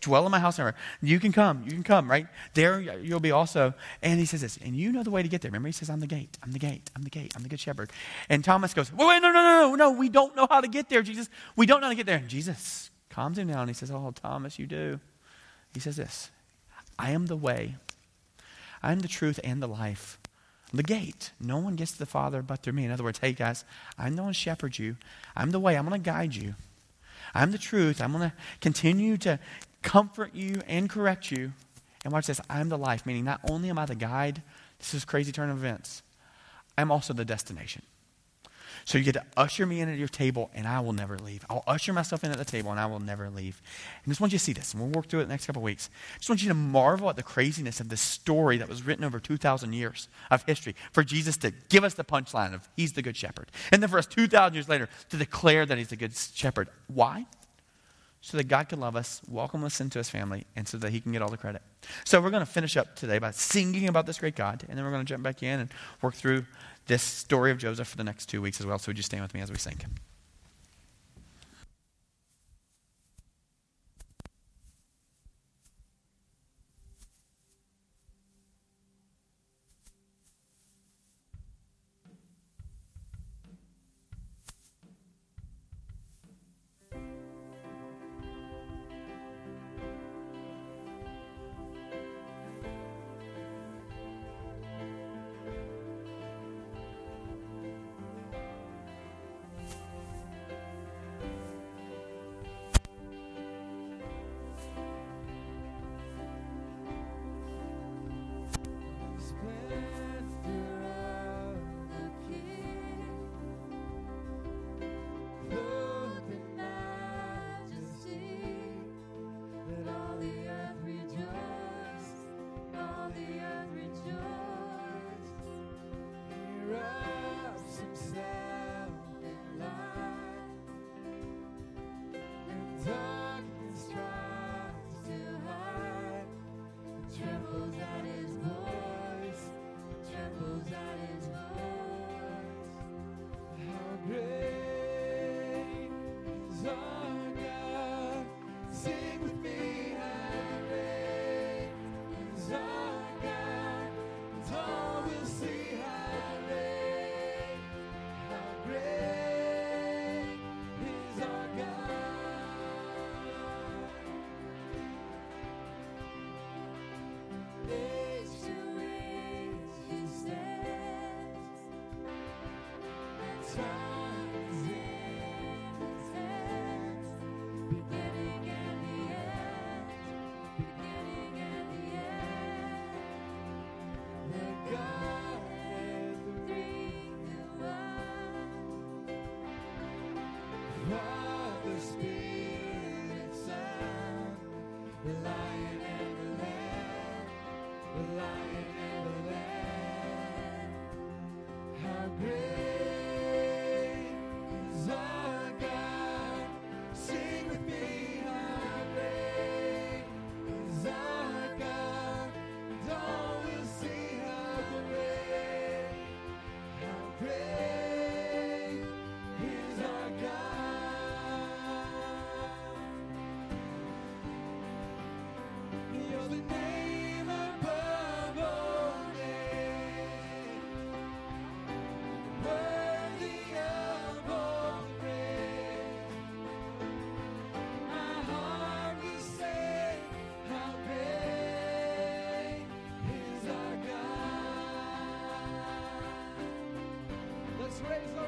dwell in my house forever. You can come. You can come, right? There you'll be also. And he says this, and you know the way to get there. Remember, he says, I'm the gate. I'm the gate. I'm the gate. I'm the good shepherd. And Thomas goes, wait, wait, no, no, no, no, no. We don't know how to get there, Jesus. We don't know how to get there. And Jesus calms him down. And he says, Oh, Thomas, you do. He says this I am the way, I am the truth and the life. The gate. No one gets to the Father but through me. In other words, hey guys, I'm the one shepherd you. I'm the way. I'm going to guide you. I'm the truth. I'm going to continue to comfort you and correct you. And watch this I'm the life, meaning not only am I the guide, this is crazy turn of events, I'm also the destination. So you get to usher me in at your table, and I will never leave. I'll usher myself in at the table, and I will never leave. And just want you to see this, and we'll work through it the next couple of weeks. I just want you to marvel at the craziness of this story that was written over 2,000 years of history for Jesus to give us the punchline of He's the Good Shepherd. And then for us 2,000 years later to declare that He's the Good Shepherd. Why? So that God can love us, welcome us into His family, and so that He can get all the credit. So we're going to finish up today by singing about this great God, and then we're going to jump back in and work through this story of Joseph for the next two weeks as well. So would you stand with me as we sing? raise up.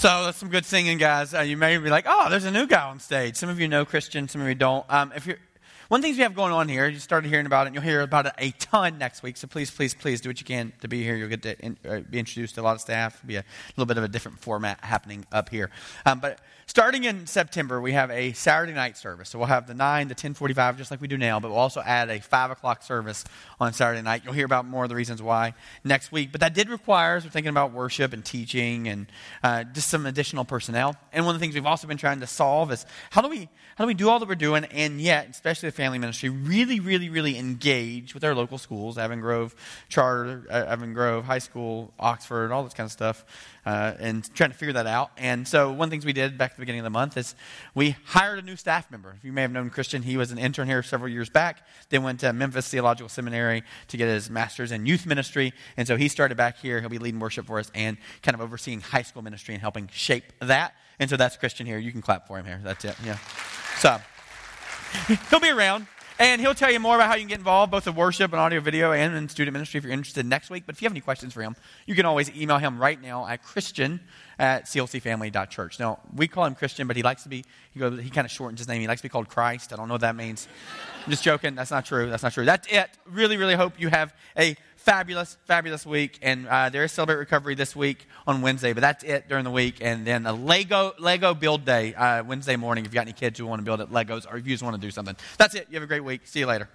So that's some good singing, guys. Uh, you may be like, "Oh, there's a new guy on stage." Some of you know Christian, some of you don't. Um, if you're, one of the things we have going on here, you started hearing about it, and you'll hear about it a ton next week. So please, please, please do what you can to be here. You'll get to in, uh, be introduced to a lot of staff. It'll be a little bit of a different format happening up here. Um, but starting in September, we have a Saturday night service. So we'll have the 9 to 1045, just like we do now, but we'll also add a 5 o'clock service on Saturday night. You'll hear about more of the reasons why next week. But that did require, as we're thinking about worship and teaching and uh, just some additional personnel. And one of the things we've also been trying to solve is how do we how do we do all that we're doing and yet, especially the family ministry, really, really, really engage with our local schools, Avon Grove Charter, uh, Avon Grove High School, Oxford, all this kind of stuff, uh, and trying to figure that out. And so one of the things we did back at the beginning of the month is we hired a new staff member. You may have known Christian. He was an intern here several years back, then went to Memphis Theological Seminary to get his master's in youth ministry. And so he started back here. He'll be leading worship for us and kind of overseeing high school ministry and helping shape that. And so that's Christian here. You can clap for him here. That's it. Yeah. So he'll be around. And he'll tell you more about how you can get involved, both in worship and audio, video, and in student ministry if you're interested next week. But if you have any questions for him, you can always email him right now at christian at clcfamily.church. Now, we call him Christian, but he likes to be, he, goes, he kind of shortens his name. He likes to be called Christ. I don't know what that means. I'm just joking. That's not true. That's not true. That's it. Really, really hope you have a fabulous, fabulous week. And uh, there is Celebrate Recovery this week on Wednesday, but that's it during the week. And then a Lego Lego build day uh, Wednesday morning if you got any kids who want to build it Legos or if you just want to do something. That's it. You have a great week. See you later.